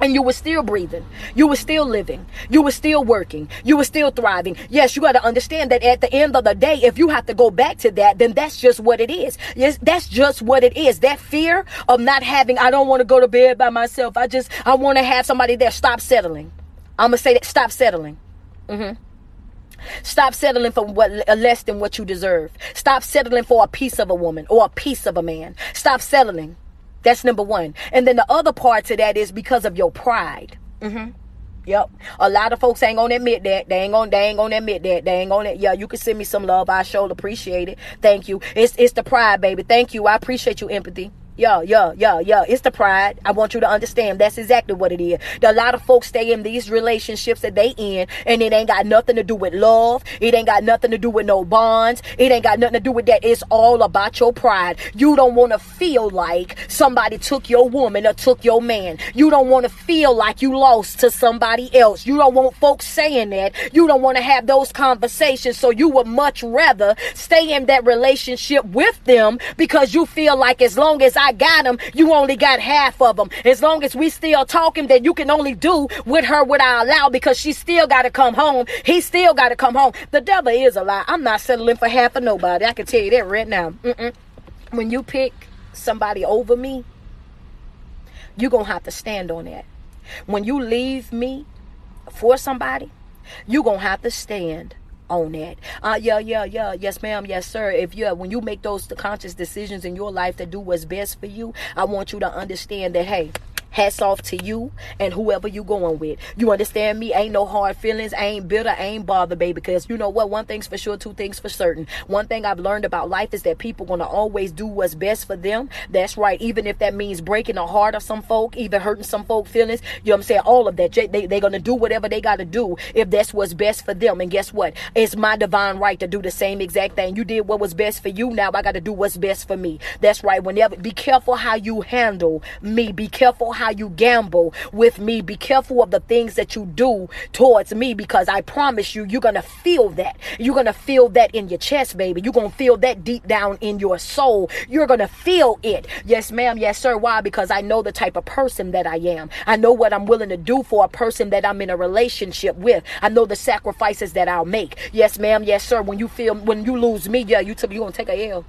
and you were still breathing. You were still living. You were still working. You were still thriving. Yes, you got to understand that at the end of the day, if you have to go back to that, then that's just what it is. Yes, that's just what it is. That fear of not having, I don't want to go to bed by myself. I just, I want to have somebody there. Stop settling. I'm going to say that. Stop settling. Mm-hmm. Stop settling for what less than what you deserve. Stop settling for a piece of a woman or a piece of a man. Stop settling. That's number one. And then the other part to that is because of your pride. Mm-hmm. Yep. A lot of folks ain't gonna admit that. They ain't gonna they ain't gonna admit that. They ain't gonna yeah, you can send me some love. I sure appreciate it. Thank you. It's it's the pride, baby. Thank you. I appreciate you empathy. Yeah, yeah, yeah, yeah. It's the pride. I want you to understand that's exactly what it is. A lot of folks stay in these relationships that they in, and it ain't got nothing to do with love. It ain't got nothing to do with no bonds. It ain't got nothing to do with that. It's all about your pride. You don't want to feel like somebody took your woman or took your man. You don't want to feel like you lost to somebody else. You don't want folks saying that. You don't want to have those conversations. So you would much rather stay in that relationship with them because you feel like as long as I Got them, you only got half of them. As long as we still talking, then you can only do with her what I allow because she still got to come home. He still got to come home. The devil is a lie. I'm not settling for half of nobody. I can tell you that right now. Mm-mm. When you pick somebody over me, you're going to have to stand on that. When you leave me for somebody, you're going to have to stand on that. Uh, yeah, yeah, yeah. Yes, ma'am. Yes, sir. If you when you make those conscious decisions in your life to do what's best for you, I want you to understand that hey, Hats off to you and whoever you going with. You understand me? Ain't no hard feelings. Ain't bitter. Ain't bothered, baby. Because you know what? One thing's for sure, two things for certain. One thing I've learned about life is that people gonna always do what's best for them. That's right. Even if that means breaking the heart of some folk, even hurting some folk feelings. You know what I'm saying? All of that. They, they gonna do whatever they gotta do if that's what's best for them. And guess what? It's my divine right to do the same exact thing. You did what was best for you. Now I gotta do what's best for me. That's right. Whenever, be careful how you handle me. Be careful how you gamble with me. Be careful of the things that you do towards me because I promise you, you're going to feel that. You're going to feel that in your chest, baby. You're going to feel that deep down in your soul. You're going to feel it. Yes, ma'am. Yes, sir. Why? Because I know the type of person that I am. I know what I'm willing to do for a person that I'm in a relationship with. I know the sacrifices that I'll make. Yes, ma'am. Yes, sir. When you feel, when you lose me, yeah, you, t- you're going to take a L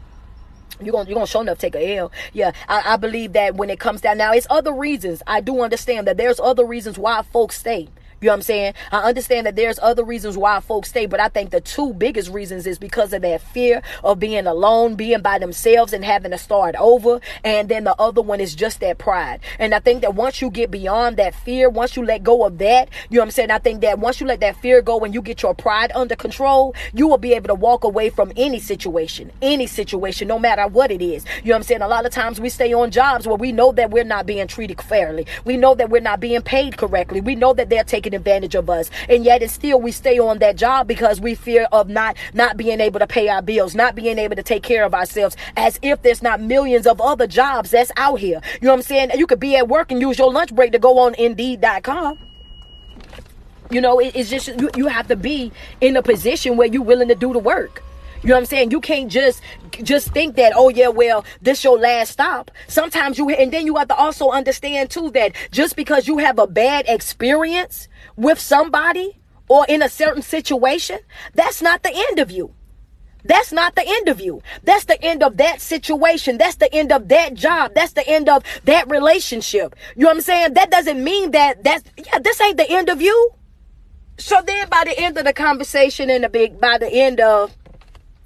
you're gonna you're gonna show enough take a L. Yeah, I, I believe that when it comes down now, it's other reasons. I do understand that there's other reasons why folks stay. You know what I'm saying? I understand that there's other reasons why folks stay, but I think the two biggest reasons is because of that fear of being alone, being by themselves and having to start over. And then the other one is just that pride. And I think that once you get beyond that fear, once you let go of that, you know what I'm saying? I think that once you let that fear go and you get your pride under control, you will be able to walk away from any situation, any situation, no matter what it is. You know what I'm saying? A lot of times we stay on jobs where we know that we're not being treated fairly. We know that we're not being paid correctly. We know that they're taking taking advantage of us. And yet and still we stay on that job because we fear of not not being able to pay our bills, not being able to take care of ourselves as if there's not millions of other jobs that's out here. You know what I'm saying? You could be at work and use your lunch break to go on indeed.com. You know, it, it's just you, you have to be in a position where you're willing to do the work. You know what I'm saying? You can't just just think that, oh yeah, well, this your last stop. Sometimes you and then you have to also understand too that just because you have a bad experience with somebody or in a certain situation, that's not the end of you. That's not the end of you. That's the end of that situation. That's the end of that job. That's the end of that relationship. You know what I'm saying? That doesn't mean that that's yeah, this ain't the end of you. So then by the end of the conversation and the big by the end of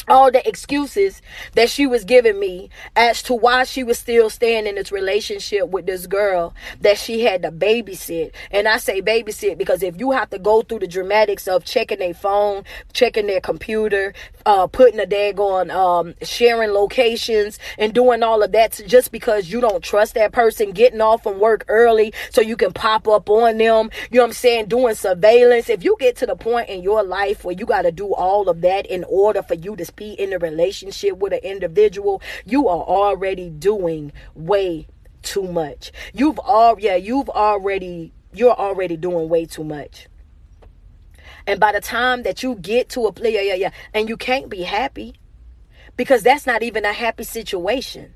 all the excuses that she was giving me as to why she was still staying in this relationship with this girl that she had to babysit. And I say babysit because if you have to go through the dramatics of checking their phone, checking their computer, uh, putting a daggone, um, sharing locations and doing all of that just because you don't trust that person, getting off from work early so you can pop up on them, you know what I'm saying, doing surveillance. If you get to the point in your life where you got to do all of that in order for you to be in a relationship with an individual, you are already doing way too much. You've all yeah, you've already you're already doing way too much. And by the time that you get to a place, yeah, yeah, yeah, and you can't be happy because that's not even a happy situation.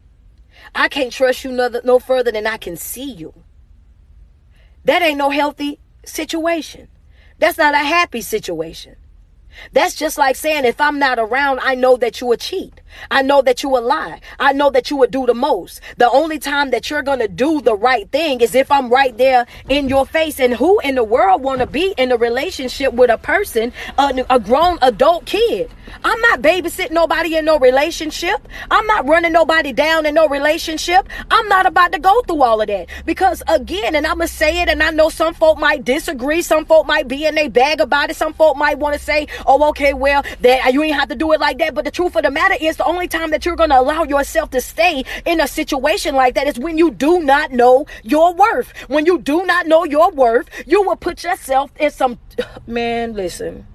I can't trust you no, no further than I can see you. That ain't no healthy situation. That's not a happy situation. That's just like saying, if I'm not around, I know that you a cheat. I know that you will lie. I know that you would do the most. The only time that you're going to do the right thing is if I'm right there in your face. And who in the world want to be in a relationship with a person, a, a grown adult kid? I'm not babysitting nobody in no relationship. I'm not running nobody down in no relationship. I'm not about to go through all of that. Because again, and I'm going to say it, and I know some folk might disagree. Some folk might be in a bag about it. Some folk might want to say, oh, okay, well, that you ain't have to do it like that. But the truth of the matter is the only time that you're going to allow yourself to stay in a situation like that is when you do not know your worth. When you do not know your worth, you will put yourself in some, man, listen.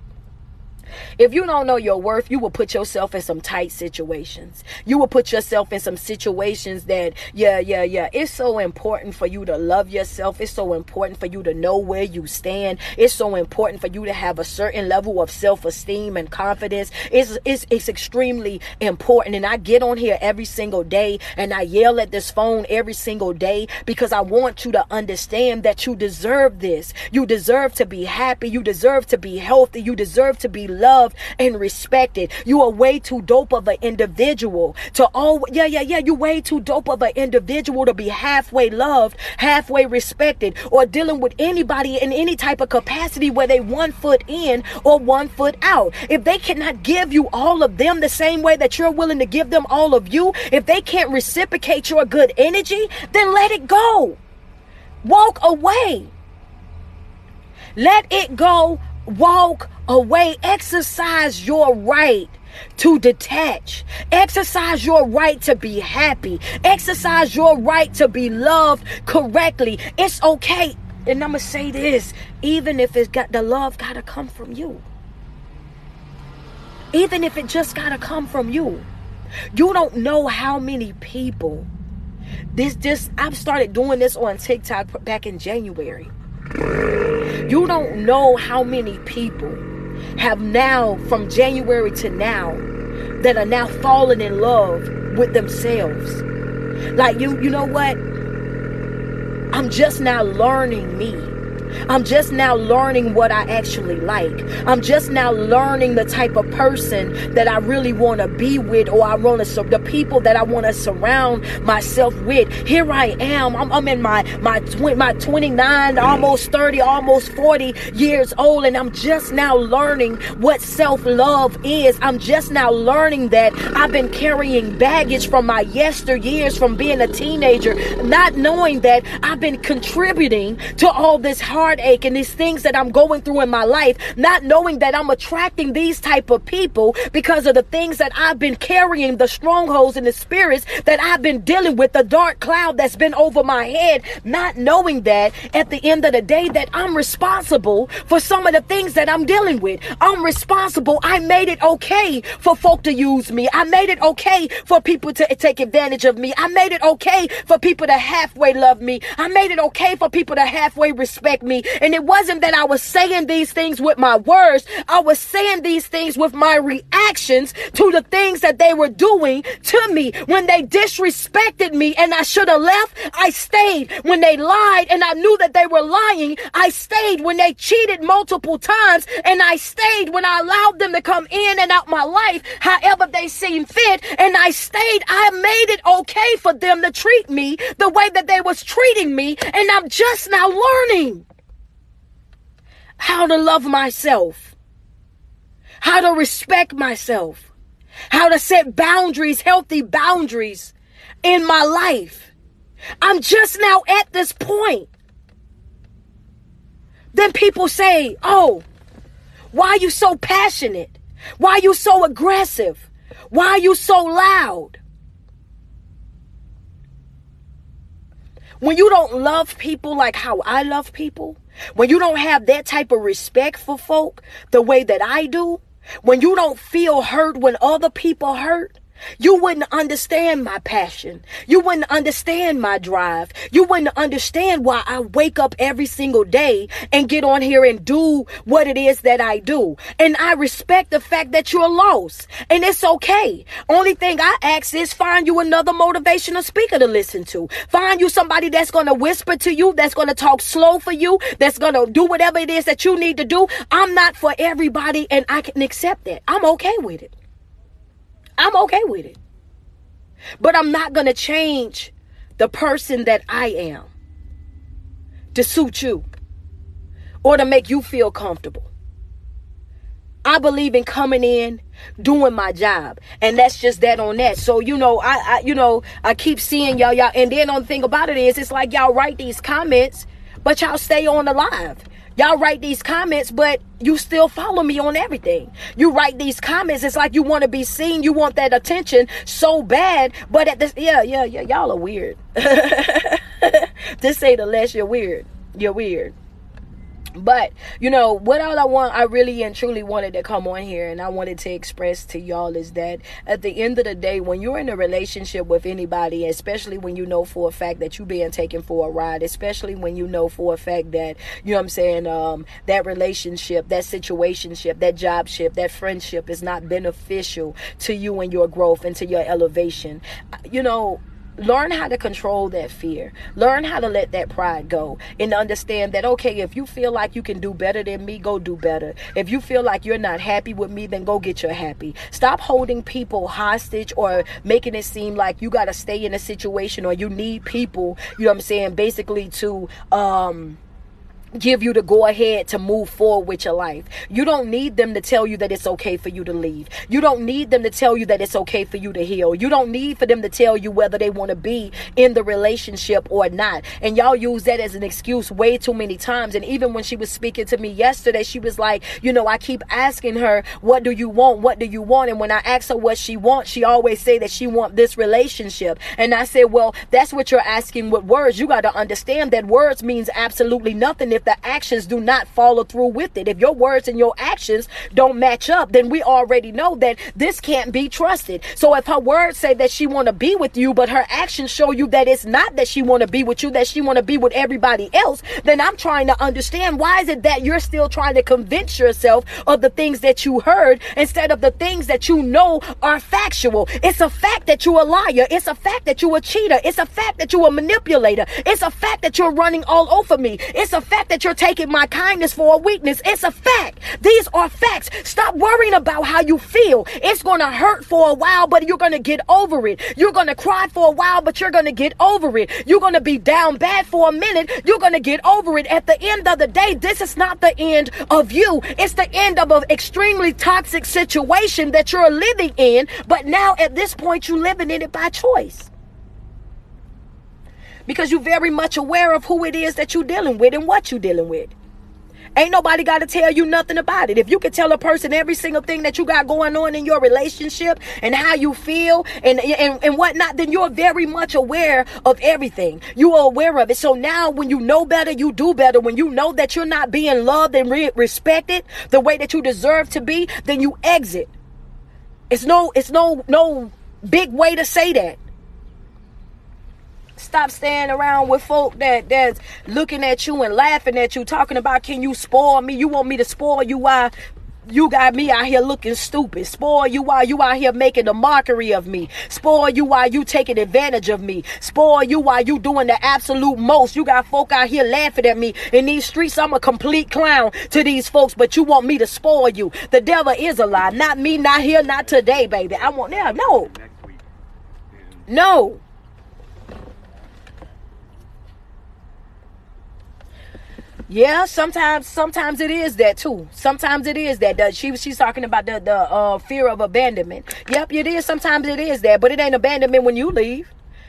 If you don't know your worth, you will put yourself in some tight situations. You will put yourself in some situations that, yeah, yeah, yeah. It's so important for you to love yourself. It's so important for you to know where you stand. It's so important for you to have a certain level of self esteem and confidence. It's, it's, it's extremely important. And I get on here every single day and I yell at this phone every single day because I want you to understand that you deserve this. You deserve to be happy. You deserve to be healthy. You deserve to be loved loved and respected. You are way too dope of an individual to all, yeah, yeah, yeah. You way too dope of an individual to be halfway loved, halfway respected, or dealing with anybody in any type of capacity where they one foot in or one foot out. If they cannot give you all of them the same way that you're willing to give them all of you, if they can't reciprocate your good energy, then let it go. Walk away. Let it go walk away. Exercise your right to detach. Exercise your right to be happy. Exercise your right to be loved correctly. It's okay. And I'm going to say this even if it's got the love got to come from you. Even if it just got to come from you. You don't know how many people This this I've started doing this on TikTok back in January. You don't know how many people have now from January to now that are now falling in love with themselves. Like you you know what? I'm just now learning me. I'm just now learning what I actually like. I'm just now learning the type of person that I really want to be with, or I want to the people that I want to surround myself with. Here I am. I'm, I'm in my my tw- my 29, almost 30, almost 40 years old, and I'm just now learning what self love is. I'm just now learning that I've been carrying baggage from my yesteryears from being a teenager, not knowing that I've been contributing to all this hard heartache and these things that I'm going through in my life, not knowing that I'm attracting these type of people because of the things that I've been carrying, the strongholds and the spirits that I've been dealing with, the dark cloud that's been over my head, not knowing that at the end of the day that I'm responsible for some of the things that I'm dealing with. I'm responsible. I made it okay for folk to use me. I made it okay for people to take advantage of me. I made it okay for people to halfway love me. I made it okay for people to halfway respect me me. And it wasn't that I was saying these things with my words, I was saying these things with my reactions to the things that they were doing to me. When they disrespected me and I should have left, I stayed. When they lied and I knew that they were lying, I stayed. When they cheated multiple times and I stayed. When I allowed them to come in and out my life, however they seemed fit, and I stayed, I made it okay for them to treat me the way that they was treating me. And I'm just now learning how to love myself, how to respect myself, how to set boundaries, healthy boundaries in my life. I'm just now at this point. Then people say, Oh, why are you so passionate? Why are you so aggressive? Why are you so loud? When you don't love people like how I love people, when you don't have that type of respect for folk the way that I do, when you don't feel hurt when other people hurt, you wouldn't understand my passion. You wouldn't understand my drive. You wouldn't understand why I wake up every single day and get on here and do what it is that I do. And I respect the fact that you're lost. And it's okay. Only thing I ask is find you another motivational speaker to listen to. Find you somebody that's going to whisper to you, that's going to talk slow for you, that's going to do whatever it is that you need to do. I'm not for everybody and I can accept that. I'm okay with it. I'm okay with it. But I'm not going to change the person that I am to suit you or to make you feel comfortable. I believe in coming in, doing my job, and that's just that on that. So you know, I, I you know, I keep seeing y'all, y'all, and then on the thing about it is, it's like y'all write these comments, but y'all stay on the live. Y'all write these comments, but you still follow me on everything. You write these comments. It's like you want to be seen. You want that attention so bad. But at this, yeah, yeah, yeah, y'all are weird. to say the less, you're weird. You're weird. But you know what all I want I really and truly wanted to come on here and I wanted to express to y'all is that at the end of the day when you're in a relationship with anybody especially when you know for a fact that you're being taken for a ride especially when you know for a fact that you know what I'm saying um, that relationship that situationship that jobship that friendship is not beneficial to you and your growth and to your elevation. You know learn how to control that fear. Learn how to let that pride go and understand that okay if you feel like you can do better than me go do better. If you feel like you're not happy with me then go get your happy. Stop holding people hostage or making it seem like you got to stay in a situation or you need people you know what i'm saying basically to um give you the go ahead to move forward with your life. You don't need them to tell you that it's okay for you to leave. You don't need them to tell you that it's okay for you to heal. You don't need for them to tell you whether they want to be in the relationship or not. And y'all use that as an excuse way too many times. And even when she was speaking to me yesterday, she was like, you know, I keep asking her, what do you want? What do you want? And when I ask her what she wants, she always say that she want this relationship. And I said, well, that's what you're asking with words. You got to understand that words means absolutely nothing if the actions do not follow through with it. If your words and your actions don't match up, then we already know that this can't be trusted. So if her words say that she want to be with you, but her actions show you that it's not that she want to be with you, that she want to be with everybody else, then I'm trying to understand why is it that you're still trying to convince yourself of the things that you heard instead of the things that you know are factual. It's a fact that you're a liar. It's a fact that you're a cheater. It's a fact that you're a manipulator. It's a fact that you're running all over me. It's a fact that you're taking my kindness for a weakness. It's a fact. These are facts. Stop worrying about how you feel. It's going to hurt for a while, but you're going to get over it. You're going to cry for a while, but you're going to get over it. You're going to be down bad for a minute. You're going to get over it. At the end of the day, this is not the end of you. It's the end of an extremely toxic situation that you're living in. But now at this point, you're living in it by choice because you're very much aware of who it is that you're dealing with and what you're dealing with. Ain't nobody got to tell you nothing about it. If you can tell a person every single thing that you got going on in your relationship and how you feel and, and, and whatnot, then you're very much aware of everything. You are aware of it. So now when you know better, you do better. When you know that you're not being loved and re- respected the way that you deserve to be, then you exit. It's no, it's no, no big way to say that. Stop standing around with folk that that's looking at you and laughing at you, talking about can you spoil me? You want me to spoil you? Why? You got me out here looking stupid. Spoil you while you out here making a mockery of me. Spoil you while you taking advantage of me. Spoil you while you doing the absolute most. You got folk out here laughing at me. In these streets, I'm a complete clown to these folks, but you want me to spoil you. The devil is a lie. Not me, not here, not today, baby. I want now. No. No. Yeah, sometimes sometimes it is that too. Sometimes it is that. The, she she's talking about the the uh, fear of abandonment. Yep, it is. Sometimes it is that, but it ain't abandonment when you leave.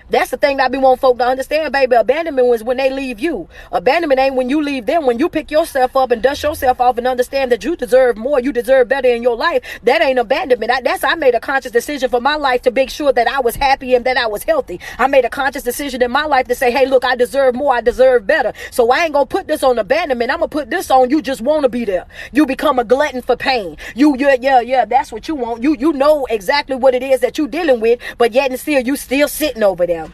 That's the thing that I be want folk to understand, baby. Abandonment was when they leave you. Abandonment ain't when you leave them. When you pick yourself up and dust yourself off and understand that you deserve more, you deserve better in your life. That ain't abandonment. I, that's I made a conscious decision for my life to make sure that I was happy and that I was healthy. I made a conscious decision in my life to say, hey, look, I deserve more. I deserve better. So I ain't gonna put this on abandonment. I'm gonna put this on you just want to be there. You become a glutton for pain. You, yeah, yeah, yeah. That's what you want. You, you know exactly what it is that you're dealing with, but yet and still you still sitting over there.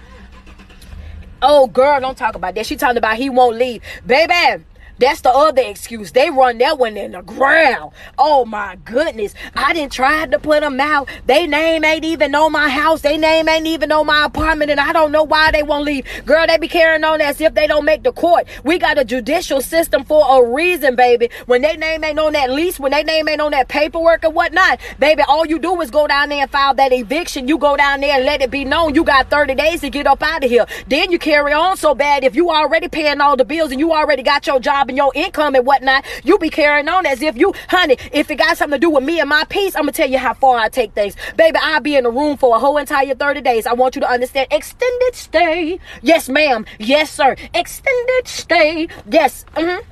Oh, girl, don't talk about that. She talking about he won't leave. Baby, that's the other excuse. They run that one in the ground. Oh my goodness. I didn't try to put them out. They name ain't even on my house. They name ain't even on my apartment. And I don't know why they won't leave. Girl, they be carrying on as if they don't make the court. We got a judicial system for a reason, baby. When they name ain't on that lease, when they name ain't on that paperwork or whatnot, baby, all you do is go down there and file that eviction. You go down there and let it be known you got 30 days to get up out of here. Then you carry on so bad if you already paying all the bills and you already got your job and your income and whatnot, you be carrying on as if you, honey, if it got something to do with me and my peace, I'm gonna tell you how far I take things. Baby, I'll be in the room for a whole entire 30 days. I want you to understand extended stay. Yes, ma'am. Yes, sir. Extended stay. Yes. Mm-hmm.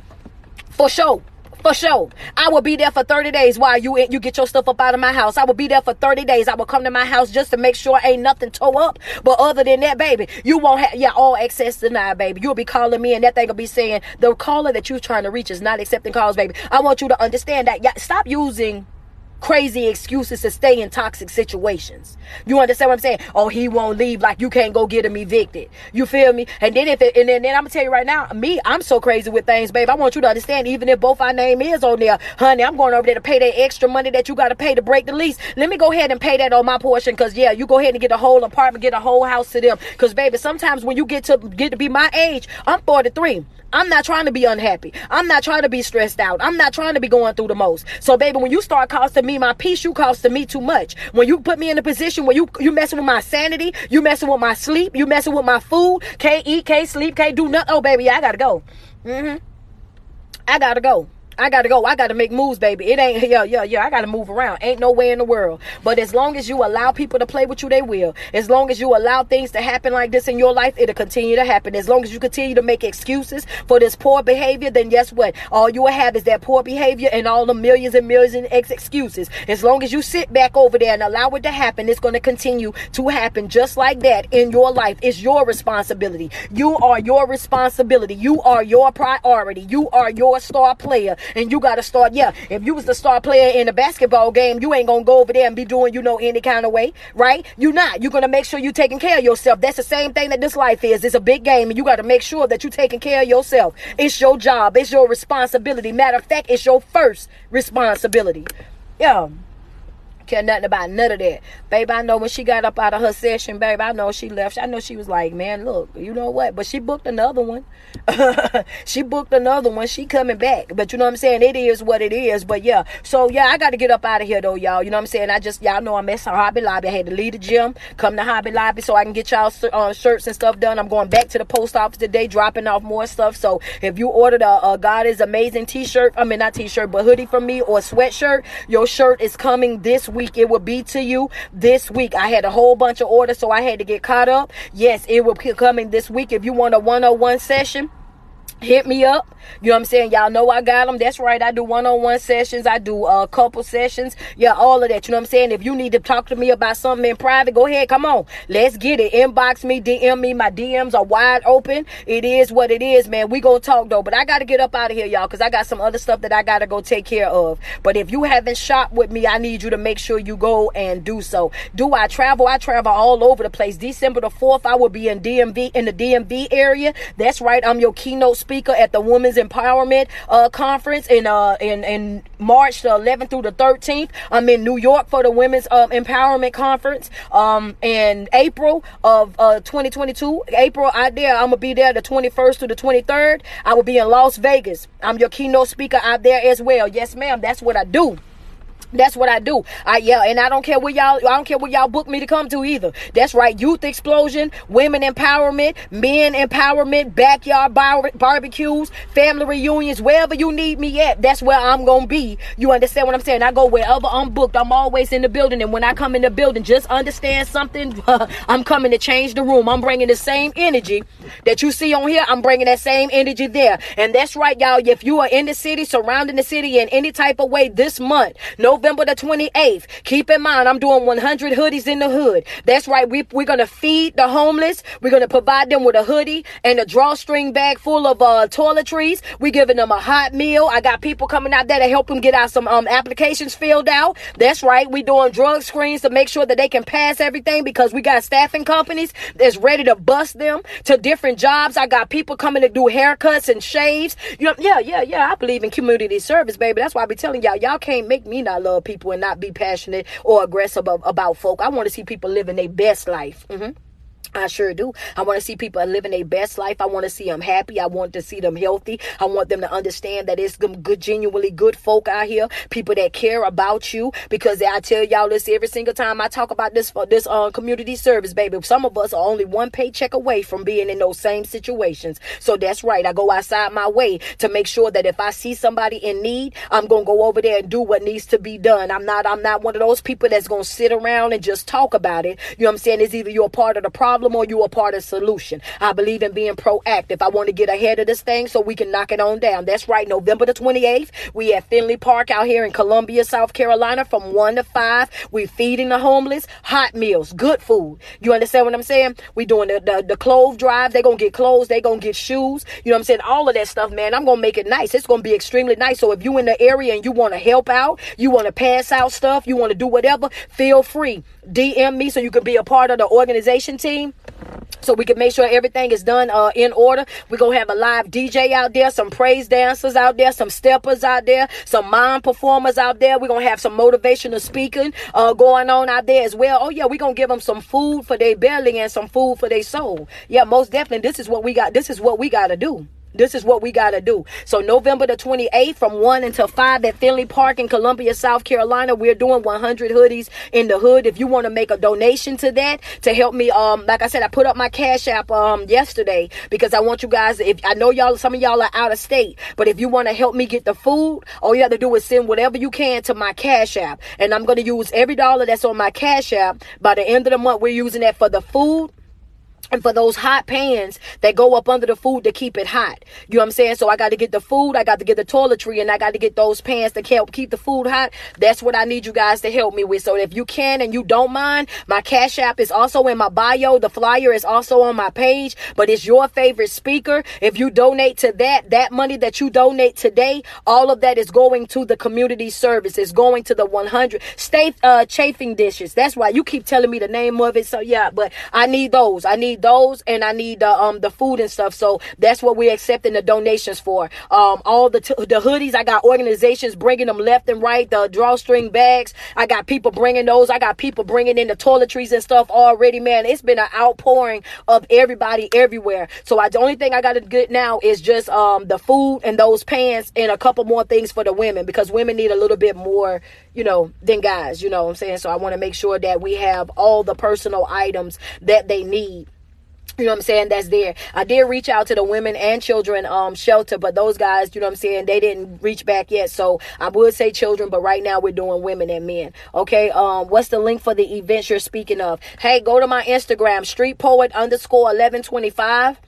For sure. For sure. I will be there for 30 days while you you get your stuff up out of my house. I will be there for 30 days. I will come to my house just to make sure ain't nothing tore up. But other than that, baby, you won't have yeah, all access denied, baby. You'll be calling me and that thing will be saying the caller that you're trying to reach is not accepting calls, baby. I want you to understand that. Yeah, stop using crazy excuses to stay in toxic situations. You understand what I'm saying? Oh, he won't leave like you can't go get him evicted. You feel me? And then if it, and then, then I'm gonna tell you right now, me, I'm so crazy with things, babe. I want you to understand, even if both our name is on there, honey, I'm going over there to pay that extra money that you gotta pay to break the lease. Let me go ahead and pay that on my portion, cause yeah, you go ahead and get a whole apartment, get a whole house to them. Cause baby, sometimes when you get to get to be my age, I'm 43. I'm not trying to be unhappy. I'm not trying to be stressed out. I'm not trying to be going through the most. So, baby, when you start costing me my peace, you costing me too much. When you put me in a position where you you messing with my sanity, you messing with my sleep, you messing with my food, can't eat, can't sleep, can't do nothing. Oh, baby, I gotta go. Mm-hmm. I gotta go. I gotta go. I gotta make moves, baby. It ain't yeah, yeah, yeah. I gotta move around. Ain't no way in the world. But as long as you allow people to play with you, they will. As long as you allow things to happen like this in your life, it'll continue to happen. As long as you continue to make excuses for this poor behavior, then guess what? All you will have is that poor behavior and all the millions and millions of excuses. As long as you sit back over there and allow it to happen, it's to continue to happen just like that in your life. It's your responsibility. You are your responsibility. You are your priority. You are your star player. And you got to start. Yeah, if you was the star player in a basketball game, you ain't to go over there and be doing, you know, any kind of way, right? You're not. You're to make sure you're taking care of yourself. That's the same thing that this life is. It's a big game and you got to make sure that you're taking care of yourself. It's your job. It's your responsibility. Matter of fact, it's your first responsibility. Yeah care nothing about none of that. Babe, I know when she got up out of her session, babe, I know she left. I know she was like, man, look, you know what? But she booked another one. she booked another one. She coming back. But you know what I'm saying? It is what it is. But yeah. So yeah, I got to get up out of here though, y'all. You know what I'm saying? I just, y'all know I'm at Hobby Lobby. I had to leave the gym, come to Hobby Lobby so I can get y'all uh, shirts and stuff done. I'm going back to the post office today, dropping off more stuff. So if you ordered a, a God is Amazing t-shirt, I mean, not t-shirt, but hoodie from me or sweatshirt, your shirt is coming this week week. It will be to you this week. I had a whole bunch of orders, so I had to get caught up. Yes, it will be coming this week. If you want a one on one session, hit me up. You know what I'm saying? Y'all know I got them. That's right. I do one-on-one sessions. I do a uh, couple sessions. Yeah, all of that. You know what I'm saying? If you need to talk to me about something in private, go ahead. Come on. Let's get it. Inbox me, DM me. My DMs are wide open. It is what it is, man. We gonna talk though. But I gotta get up out of here, y'all, because I got some other stuff that I gotta go take care of. But if you haven't shopped with me, I need you to make sure you go and do so. Do I travel? I travel all over the place. December the 4th, I will be in DMV in the DMV area. That's right. I'm your keynote speaker at the Women's Empowerment uh, Conference in uh in in March the 11th through the 13th. I'm in New York for the Women's uh, Empowerment Conference. Um, in April of uh 2022, April I there, I'm gonna be there the 21st through the 23rd. I will be in Las Vegas. I'm your keynote speaker out there as well. Yes, ma'am. That's what I do. That's what I do. I yeah, and I don't care where y'all I don't care where y'all book me to come to either. That's right. Youth explosion, women empowerment, men empowerment, backyard bar- barbecues, family reunions, wherever you need me at, that's where I'm gonna be. You understand what I'm saying? I go wherever I'm booked. I'm always in the building, and when I come in the building, just understand something. I'm coming to change the room. I'm bringing the same energy that you see on here. I'm bringing that same energy there, and that's right, y'all. If you are in the city, surrounding the city in any type of way this month, no November the 28th. Keep in mind, I'm doing 100 hoodies in the hood. That's right. We, we're going to feed the homeless. We're going to provide them with a hoodie and a drawstring bag full of uh, toiletries. We're giving them a hot meal. I got people coming out there to help them get out some um, applications filled out. That's right. We're doing drug screens to make sure that they can pass everything because we got staffing companies that's ready to bust them to different jobs. I got people coming to do haircuts and shaves. You know, yeah, yeah, yeah. I believe in community service, baby. That's why I be telling y'all, y'all can't make me not love people and not be passionate or aggressive about folk. I want to see people living their best life. Mm-hmm. I sure do. I want to see people living their best life. I want to see them happy. I want to see them healthy. I want them to understand that it's them good, genuinely good folk out here, people that care about you. Because I tell y'all this every single time I talk about this for this uh, community service, baby. Some of us are only one paycheck away from being in those same situations. So that's right. I go outside my way to make sure that if I see somebody in need, I'm gonna go over there and do what needs to be done. I'm not. I'm not one of those people that's gonna sit around and just talk about it. You know what I'm saying? It's either you're part of the problem problem or you are part of solution. I believe in being proactive. I want to get ahead of this thing so we can knock it on down. That's right. November the 28th, we at Finlay Park out here in Columbia, South Carolina from 1 to 5. We feeding the homeless hot meals, good food. You understand what I'm saying? We doing the, the, the clothes drive. They're going to get clothes. They're going to get shoes. You know what I'm saying? All of that stuff, man. I'm going to make it nice. It's going to be extremely nice. So if you in the area and you want to help out, you want to pass out stuff, you want to do whatever, feel free. DM me so you can be a part of the organization team so we can make sure everything is done uh, in order. We're going to have a live DJ out there, some praise dancers out there, some steppers out there, some mime performers out there. We're going to have some motivational speaking uh, going on out there as well. Oh, yeah, we're going to give them some food for their belly and some food for their soul. Yeah, most definitely. This is what we got. This is what we got to do. This is what we got to do. So November the 28th from 1 until 5 at Finlay Park in Columbia, South Carolina, we're doing 100 hoodies in the hood. If you want to make a donation to that to help me um like I said I put up my cash app um yesterday because I want you guys if I know y'all some of y'all are out of state, but if you want to help me get the food, all you have to do is send whatever you can to my cash app and I'm going to use every dollar that's on my cash app by the end of the month we're using that for the food and for those hot pans that go up under the food to keep it hot. You know what I'm saying? So I got to get the food, I got to get the toiletry, and I got to get those pans to help keep the food hot. That's what I need you guys to help me with. So if you can and you don't mind, my Cash App is also in my bio. The flyer is also on my page, but it's your favorite speaker. If you donate to that, that money that you donate today, all of that is going to the community service. It's going to the 100 state uh, chafing dishes. That's why you keep telling me the name of it. So yeah, but I need those. I need those and I need the um the food and stuff. So that's what we're accepting the donations for. Um, all the t- the hoodies. I got organizations bringing them left and right. The drawstring bags. I got people bringing those. I got people bringing in the toiletries and stuff already. Man, it's been an outpouring of everybody everywhere. So I the only thing I got to get now is just um the food and those pants and a couple more things for the women because women need a little bit more you know, than guys, you know what I'm saying? So I want to make sure that we have all the personal items that they need you know what I'm saying, that's there. I did reach out to the women and children um shelter, but those guys, you know what I'm saying, they didn't reach back yet. So I would say children, but right now we're doing women and men. Okay. Um, what's the link for the events you're speaking of? Hey, go to my Instagram, street poet underscore eleven twenty five.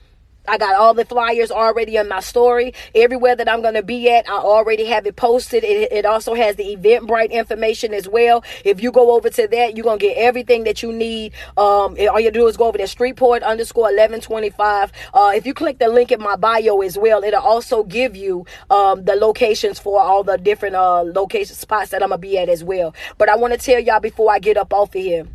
I got all the flyers already on my story. Everywhere that I'm going to be at, I already have it posted. It, it, also has the Eventbrite information as well. If you go over to that, you're going to get everything that you need. Um, all you do is go over to streetpoet underscore 1125. Uh, if you click the link in my bio as well, it'll also give you um, the locations for all the different uh, location spots that I'm going to be at as well. But I want to tell y'all before I get up off of here.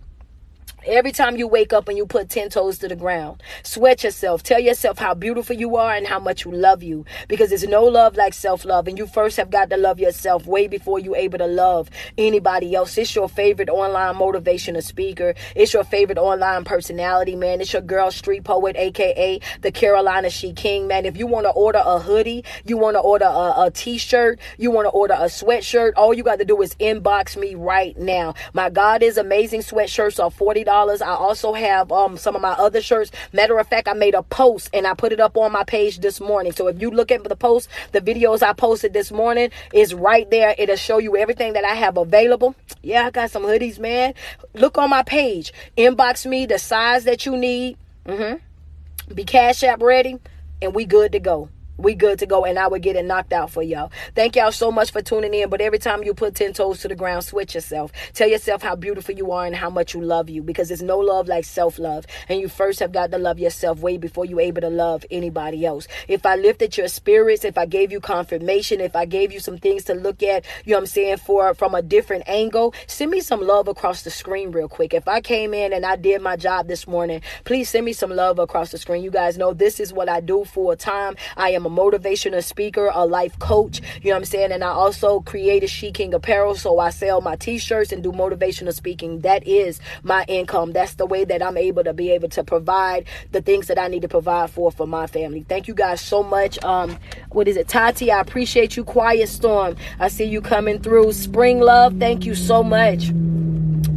Every time you wake up and you put 10 toes to the ground, sweat yourself. Tell yourself how beautiful you are and how much you love you. Because there's no love like self love. And you first have got to love yourself way before you're able to love anybody else. It's your favorite online motivational speaker. It's your favorite online personality, man. It's your girl, streetpoet, aka the Carolina She King, man. If you want to order a hoodie, you want to order a a t shirt, you want to order a sweatshirt, all you got to do is inbox me right now. My God is amazing sweatshirts are $40 dollars. I also have um some of my other shirts. Matter of fact, I made a post and I put it up on my page this morning. So if you look at the post, the videos I posted this morning is right there. It'll show you everything that I have available. Yeah, I got some hoodies, man. Look on my page. Inbox me the size that you need. Mm-hmm. Be Cash App ready, and we good to go we good to go and I would get it knocked out for y'all. Thank y'all so much for tuning in. But every time you put 10 toes to the ground, switch yourself. Tell yourself how beautiful you are and how much you love you because there's no love like self love. And you first have got to love yourself way before you're able to love anybody else. If I lifted your spirits, if I gave you confirmation, if I gave you some things to look at, you know what I'm saying, for from a different angle, send me some love across the screen real quick. If I came in and I did my job this morning, please send me some love across the screen. You guys know this is what I do a time. I am a motivational speaker, a life coach. You know what I'm saying? And I also created She King Apparel. So I sell my t-shirts and do motivational speaking. That is my income. That's the way that I'm able to be able to provide the things that I need to provide for for my family. Thank you guys so much. Um, what is it? Tati, I appreciate you. Quiet Storm. I see you coming through. Spring Love, thank you so much.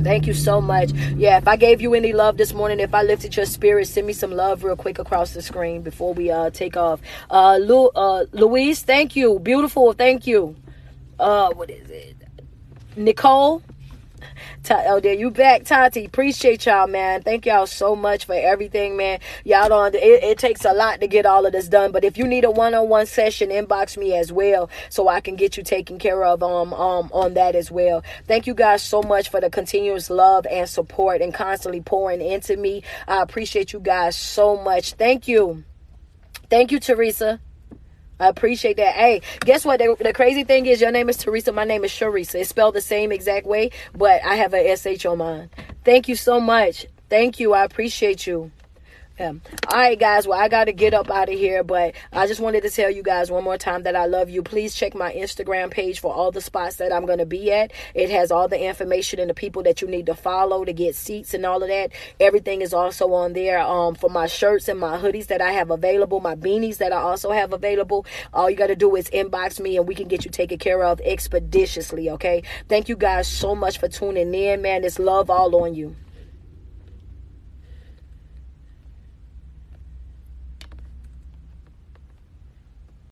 Thank you so much. Yeah, if I gave you any love this morning, if I lifted your spirit, send me some love real quick across the screen before we uh take off. Uh, Lu, uh Louise, thank you. Beautiful, thank you. Uh, what is it? Nicole, oh, there you back, Tati. Appreciate y'all, man. Thank y'all so much for everything, man. Y'all don't. It, it takes a lot to get all of this done. But if you need a one-on-one session, inbox me as well, so I can get you taken care of um um on that as well. Thank you guys so much for the continuous love and support and constantly pouring into me. I appreciate you guys so much. Thank you. Thank you, Teresa. I appreciate that. Hey, guess what? The, the, crazy thing is, your name is Teresa. My name is Sharisa. It's spelled the same exact way, but I have a SH on mine. Thank you so much. Thank you. I appreciate you. All right, guys. Well, I got to get up out of here, but I just wanted to tell you guys one more time that I love you. Please check my Instagram page for all the spots that I'm going to be at. It has all the information and the people that you need to follow to get seats and all of that. Everything is also on there um, for my shirts and my hoodies that I have available, my beanies that I also have available. All you got to do is inbox me and we can get you taken care of expeditiously, okay? Thank you guys so much for tuning in, man. It's love all on you.